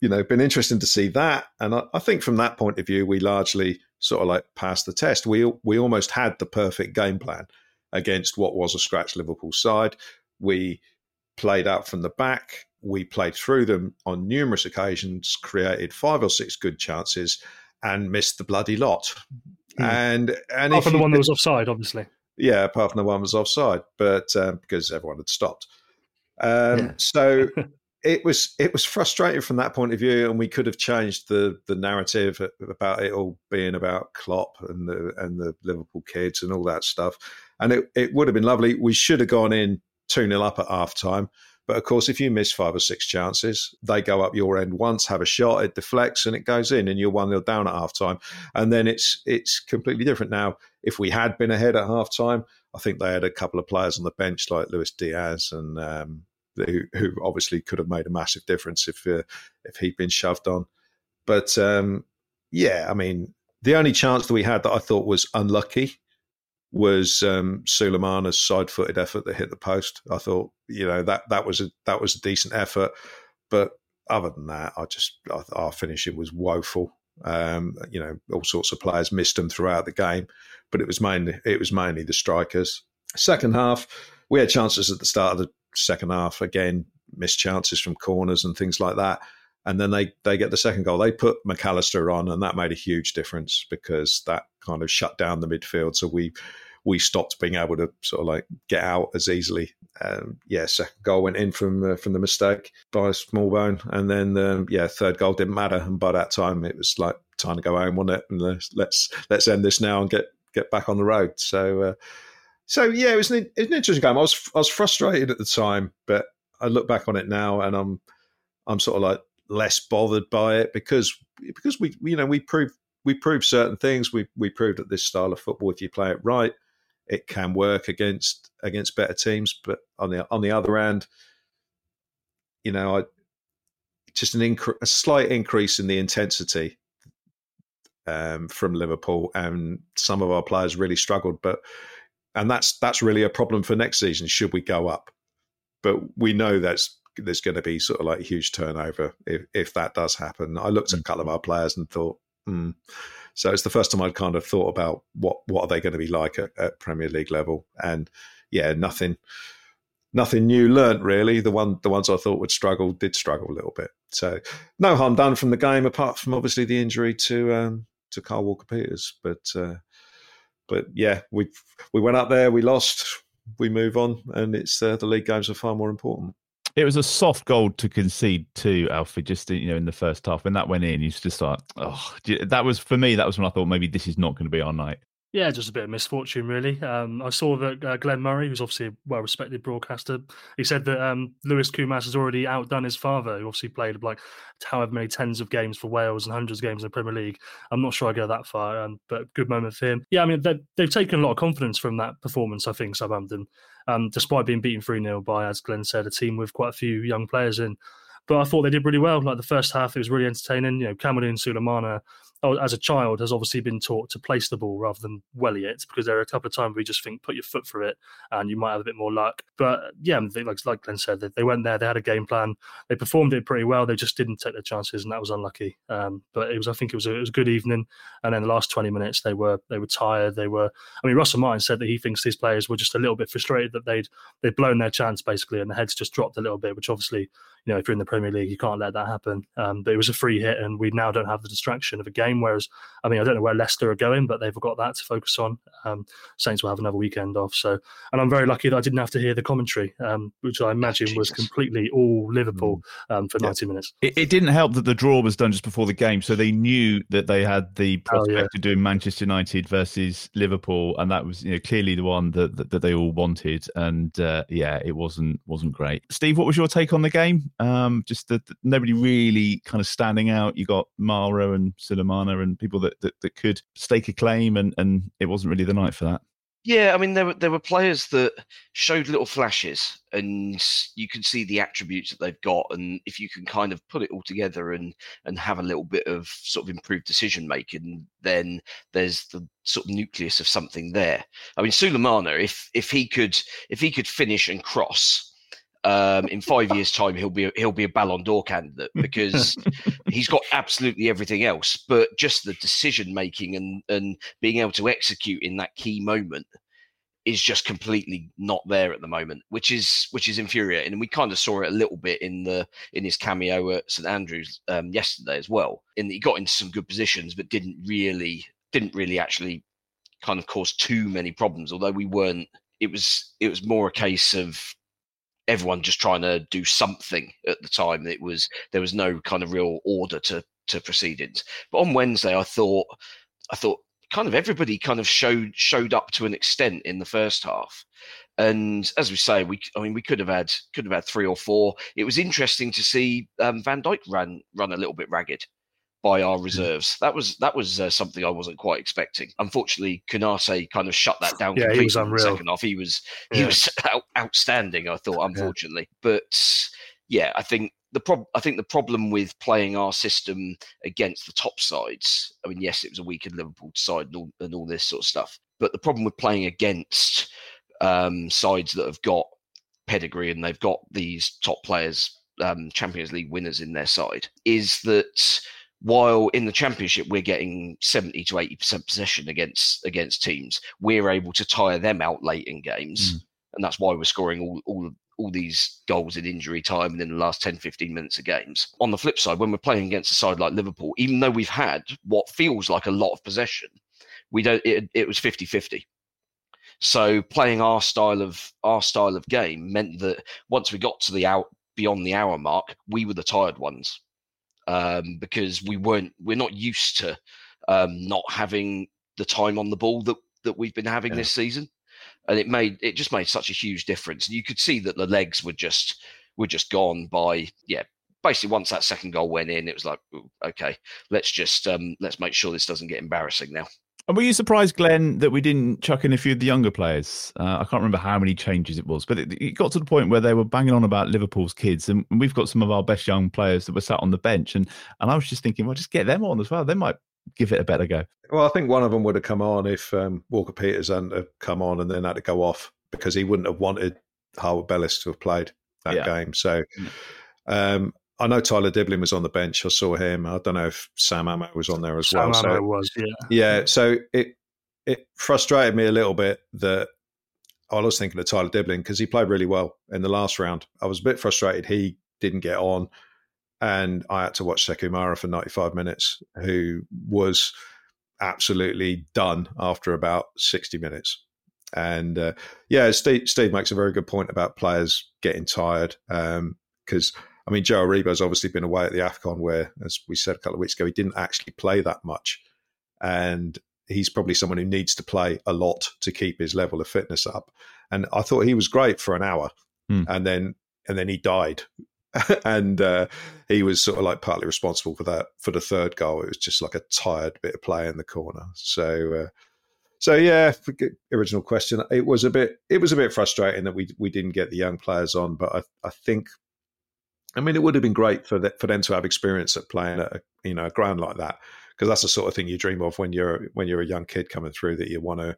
you know been interesting to see that, and I, I think from that point of view, we largely sort of like passed the test. We we almost had the perfect game plan against what was a scratch Liverpool side. We played out from the back. We played through them on numerous occasions, created five or six good chances, and missed the bloody lot. Hmm. And and Apart from the one that was offside, obviously. yeah, apart from the one that was offside, but um, because everyone had stopped. Um, Yeah. so it was it was frustrating from that point of view, and we could have changed the the narrative about it all being about Klopp and the and the Liverpool kids and all that stuff. And it, it would have been lovely. We should have gone in two 0 up at half time. But of course, if you miss five or six chances, they go up your end once, have a shot, it deflects, and it goes in, and you're one 0 down at half time. And then it's it's completely different now. If we had been ahead at half time, I think they had a couple of players on the bench like Luis Diaz and um, who, who obviously could have made a massive difference if uh, if he'd been shoved on. But um, yeah, I mean, the only chance that we had that I thought was unlucky was um, Sulemana's side-footed effort that hit the post. I thought, you know, that that was a that was a decent effort, but other than that, I just I, our finishing was woeful. Um, you know, all sorts of players missed them throughout the game, but it was mainly it was mainly the strikers. Second half, we had chances at the start of the second half. Again, missed chances from corners and things like that. And then they they get the second goal. They put Mac Allister on, and that made a huge difference because that kind of shut down the midfield. So we we stopped being able to sort of like get out as easily. Um, yeah, second goal went in from uh, from the mistake by Smallbone, and then um, yeah, third goal didn't matter. And by that time, it was like time to go home, wasn't it? And let's let's, let's end this now and get get back on the road. So. Uh, so yeah, it was, an, it was an interesting game. I was I was frustrated at the time, but I look back on it now and I'm I'm sort of like less bothered by it because because we you know we proved we proved certain things. We we proved that this style of football, if you play it right, it can work against against better teams. But on the on the other hand, you know, I just an incre- a slight increase in the intensity um, from Liverpool, and some of our players really struggled, but and that's that's really a problem for next season. Should we go up? But we know that's there's going to be sort of like huge turnover if, if that does happen. I looked at a couple of our players and thought, hmm. so it's the first time I'd kind of thought about what what are they going to be like at, at Premier League level, and yeah, nothing nothing new learnt really. The one the ones I thought would struggle did struggle a little bit. So no harm done from the game, apart from obviously the injury to um, to Kyle Walker Peters. But uh, but yeah, we we went up there, we lost, we move on, and it's uh, the league games are far more important. It was a soft goal to concede to Alfie, just you know, in the first half. When that went in, you just thought, oh, that was for me. That was when I thought maybe this is not going to be our night. Yeah, just a bit of misfortune, really. Um, I saw that uh, Glenn Murray, who's obviously a well-respected broadcaster, he said that um, Lewis Koumas has already outdone his father, who obviously played like however many tens of games for Wales and hundreds of games in the Premier League. I'm not sure I go that far, um, but good moment for him. Yeah, I mean they've, taken a lot of confidence from that performance. I think Southampton, um, despite being beaten three 0 by, as Glen said, a team with quite a few young players in. But I thought they did really well. Like the first half, it was really entertaining. You know, Kamaldeen Sulemana Oh, as a child has obviously been taught to place the ball rather than welly it because there are a couple of times we just think put your foot through it and you might have a bit more luck. But yeah, like like Glen said, they, they went there, they had a game plan, they performed it pretty well. They just didn't take their chances, and that was unlucky. Um, but it was, I think, it was a, it was a good evening. And then the last twenty minutes, they were they were tired. They were. I mean, Russell Martin said that he thinks these players were just a little bit frustrated that they'd they'd blown their chance basically, and the heads just dropped a little bit, which obviously you know, if you're in the Premier League, you can't let that happen. Um, but it was a free hit, and we now don't have the distraction of a game. Whereas, I mean, I don't know where Leicester are going, but they've got that to focus on. Um, Saints will have another weekend off. So, and I'm very lucky that I didn't have to hear the commentary, um, which I imagine was completely all Liverpool mm. um, for yeah. 90 minutes. It, it, didn't help that the draw was done just before the game, so they knew that they had the prospect oh, yeah. of doing Manchester United versus Liverpool, and that was you know clearly the one that that, that they all wanted. And uh, yeah, it wasn't wasn't great. Steve, what was your take on the game? Um, just that nobody really kind of standing out. You got Mara and Sulemana and people that, that, that could stake a claim, and, and it wasn't really the night for that. Yeah, I mean there were there were players that showed little flashes, and you can see the attributes that they've got, and if you can kind of put it all together and and have a little bit of sort of improved decision making, then there's the sort of nucleus of something there. I mean, Sulemana, if if he could if he could finish and cross, um, in five years' time he'll be he'll be a Ballon d'Or candidate because he's got absolutely everything else, but just the decision making and and being able to execute in that key moment is just completely not there at the moment, which is which is infuriating. And we kind of saw it a little bit in the in his cameo at St Andrews um, yesterday as well. In that he got into some good positions, but didn't really didn't really actually kind of cause too many problems. Although we weren't, it was it was more a case of everyone just trying to do something at the time. It was there was no kind of real order to to proceedings. But on Wednesday, I thought I thought kind of everybody kind of showed showed up to an extent in the first half. And as we say, we I mean we could have had could have had three or four. It was interesting to see um, Van Dijk run run a little bit ragged by our mm. reserves. That was that was uh, something I wasn't quite expecting. Unfortunately, Konaté kind of shut that down. Yeah, he was unreal. second half, he was he was out, outstanding. I thought, unfortunately, yeah. but yeah, I think the prob- I think the problem with playing our system against the top sides. I mean, yes, it was a weakened Liverpool side and all, and all this sort of stuff, but the problem with playing against um, sides that have got pedigree and they've got these top players, um, Champions League winners in their side, is that while in the championship we're getting 70 to 80% possession against against teams we're able to tire them out late in games. Mm. and that's why we're scoring all, all all these goals in injury time and in the last 10 15 minutes of games. On the flip side when we're playing against a side like liverpool even though we've had what feels like a lot of possession we don't it, it was 50 50 so playing our style of our style of game meant that once we got to the out beyond the hour mark we were the tired ones um, because we weren't we're not used to um, not having the time on the ball that that we've been having yeah. this season, and it made it just made such a huge difference. And you could see that the legs were just were just gone by yeah. Basically, once that second goal went in, it was like, okay, let's just um, let's make sure this doesn't get embarrassing now. And were you surprised, Glen, that we didn't chuck in a few of the younger players? Uh, I can't remember how many changes it was, but it, it, got to the point where they were banging on about Liverpool's kids, and we've got some of our best young players that were sat on the bench, and and I was just thinking, well, just get them on as well. They might give it a better go. Well, I think one of them would have come on if um, Walker Peters hadn't have come on and then had to go off because he wouldn't have wanted Harwood Bellis to have played that yeah. game. So um, I know Tyler Dibling was on the bench. I saw him. I don't know if Sam Amo was on there as Sam well. Sam so, was, yeah. Yeah. So it it frustrated me a little bit that I was thinking of Tyler Dibling because he played really well in the last round. I was a bit frustrated he didn't get on, and I had to watch Sekou Mara for 95 minutes, who was absolutely done after about 60 minutes. And uh, yeah, Steve, Steve, makes a very good point about players getting tired because. Um, I mean, Joe Aribo's obviously been away at the AFCON where, as we said a couple of weeks ago, he didn't actually play that much. And he's probably someone who needs to play a lot to keep his level of fitness up. And I thought he was great for an hour, mm. and then and then he died, and uh, he was sort of like partly responsible for that for the third goal. It was just like a tired bit of play in the corner. So. Uh, so yeah, original question. It was a bit. It was a bit frustrating that we we didn't get the young players on, but I, I think I mean, it would have been great for the, for them to have experience at playing at a, you know a ground like that because that's the sort of thing you dream of when you're when you're a young kid coming through that you want to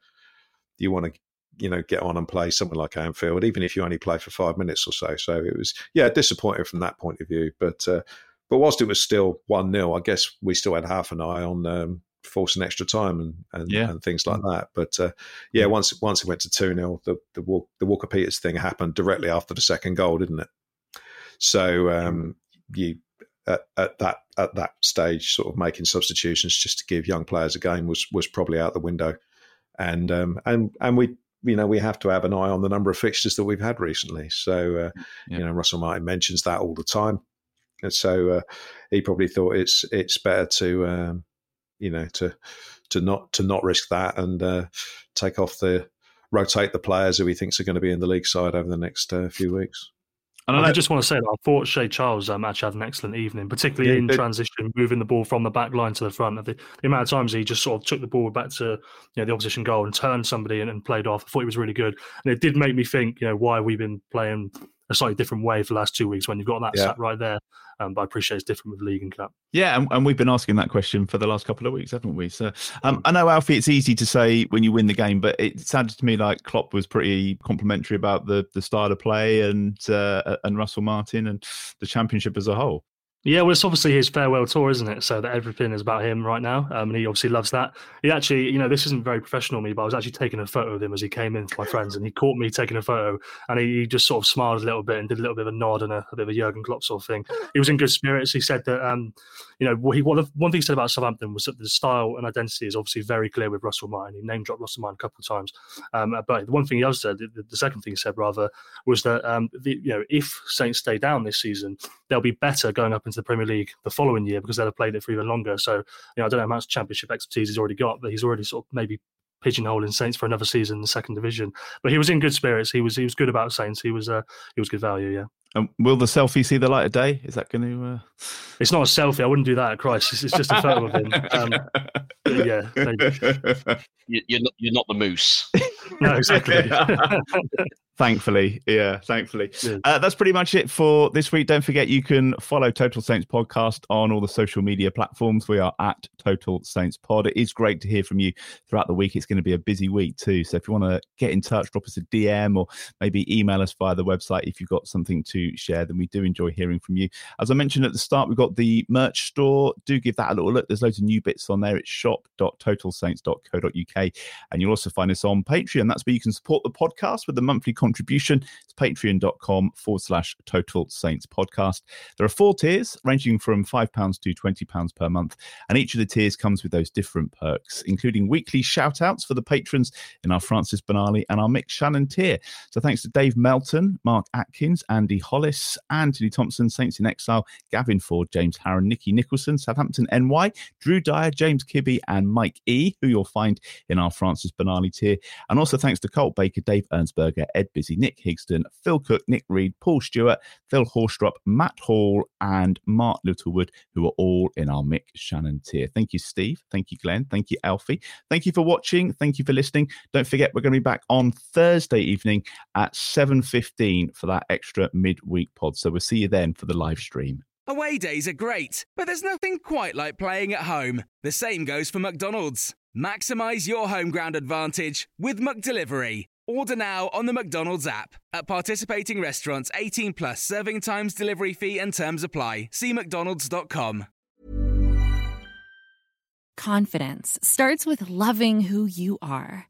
you want to you know get on and play somewhere like Anfield, even if you only play for five minutes or so. So it was yeah disappointing from that point of view, but uh, but whilst it was still one 0 I guess we still had half an eye on. Um, forcing extra time and and, yeah. and things like that. But uh, yeah, once once it went to two 0 the the, the Walker Peters thing happened directly after the second goal, didn't it? So um, you at, at, that at that stage, sort of making substitutions just to give young players a game was was probably out the window, and um, and and we you know we have to have an eye on the number of fixtures that we've had recently. So uh, yeah. you know Russell Martin mentions that all the time, and so uh, he probably thought it's it's better to um, you know to to not to not risk that and uh, take off the rotate the players who he thinks are going to be in the league side over the next uh, few weeks. And I, just want to say that I thought Shea Charles um, actually had an excellent evening, particularly yeah, in transition, moving the ball from the back line to the front. The, the, amount of times he just sort of took the ball back to you know, the opposition goal and turned somebody and, and played off. I thought he was really good. And it did make me think, you know, why we've been playing a slightly different way for the last two weeks when you've got that yeah. sat right there. Um, but I appreciate it's different with league and cup. Yeah, and, and, we've been asking that question for the last couple of weeks, haven't we? So um, I know Alfie, it's easy to say when you win the game, but it sounded to me like Klopp was pretty complimentary about the the style of play and uh, and Russell Martin and the championship as a whole. Yeah, well, it's obviously his farewell tour, isn't it? So that everything is about him right now, um, and he obviously loves that. He actually, you know, this isn't very professional of me, but I was actually taking a photo of him as he came in for my friends, and he caught me taking a photo, and he, he, just sort of smiled a little bit and did a little bit of a nod and a, a bit of a Jurgen Klopp sort of thing. He was in good spirits. He said that, um, you know, he, one, of, one thing he said about Southampton was that the style and identity is obviously very clear with Russell Martin. He name dropped Russell Martin a couple of times, um, but the one thing he also said, the, the second thing he said rather, was that um, the, you know, if Saints stay down this season, they'll be better going up into the Premier League the following year because they'll have played it for even longer. So, you know, I don't know how much championship expertise he's already got, but he's already sort of maybe pigeonholing Saints for another season in the second division. But he was in good spirits. He was he was good about Saints. He was uh, he was good value. Yeah. Um, will the selfie see the light of day? Is that going to? Uh... It's not a selfie. I wouldn't do that at Christ. It's, it's just a photo of him. Um, yeah, you're not, you're not the moose. no, exactly. Thankfully, yeah, thankfully. Yeah. Uh, that's pretty much it for this week. Don't forget you can follow Total Saints Podcast on all the social media platforms. We are at Total Saints Pod. It is great to hear from you throughout the week. It's going to be a busy week too. So if you want to get in touch, drop us a DM or maybe email us via the website if you've got something to share, then we do enjoy hearing from you. As I mentioned at the start, we've got the merch store. Do give that a little look. There's loads of new bits on there. It's shop.totalsaints.co.uk. And you'll also find us on Patreon. That's where you can support the podcast with the monthly content contribution. It's patreon.com forward slash total saints podcast. There are four tiers ranging from £5 to £20 per month. And each of the tiers comes with those different perks, including weekly shout outs for the patrons in our Francis Benali and our Mick Channon tier. So thanks to Dave Melton, Mark Atkins, Andy Hollis, Anthony Thompson, Saints in Exile, Gavin Ford, James Harron, Nicky Nicholson, Southampton NY, Drew Dyer, James Kibbe, and Mike E, who you'll find in our Francis Benali tier. And also thanks to Colt Baker, Dave Ernsberger, Ed Busy, Nick Higston, Phil Cook, Nick Reed, Paul Stewart, Phil Horstrup, Matt Hall, and Mark Littlewood, who are all in our Mick Channon tier. Thank you, Steve. Thank you, Glen. Thank you, Alfie. Thank you for watching. Thank you for listening. Don't forget, we're going to be back on Thursday evening at 7.15 for that extra midweek pod. So we'll see you then for the live stream. Away days are great, but there's nothing quite like playing at home. The same goes for McDonald's. Maximize your home ground advantage with McDelivery. Order now on the McDonald's app. At participating restaurants, 18 plus serving times, delivery fee, and terms apply. See McDonald's.com. Confidence starts with loving who you are.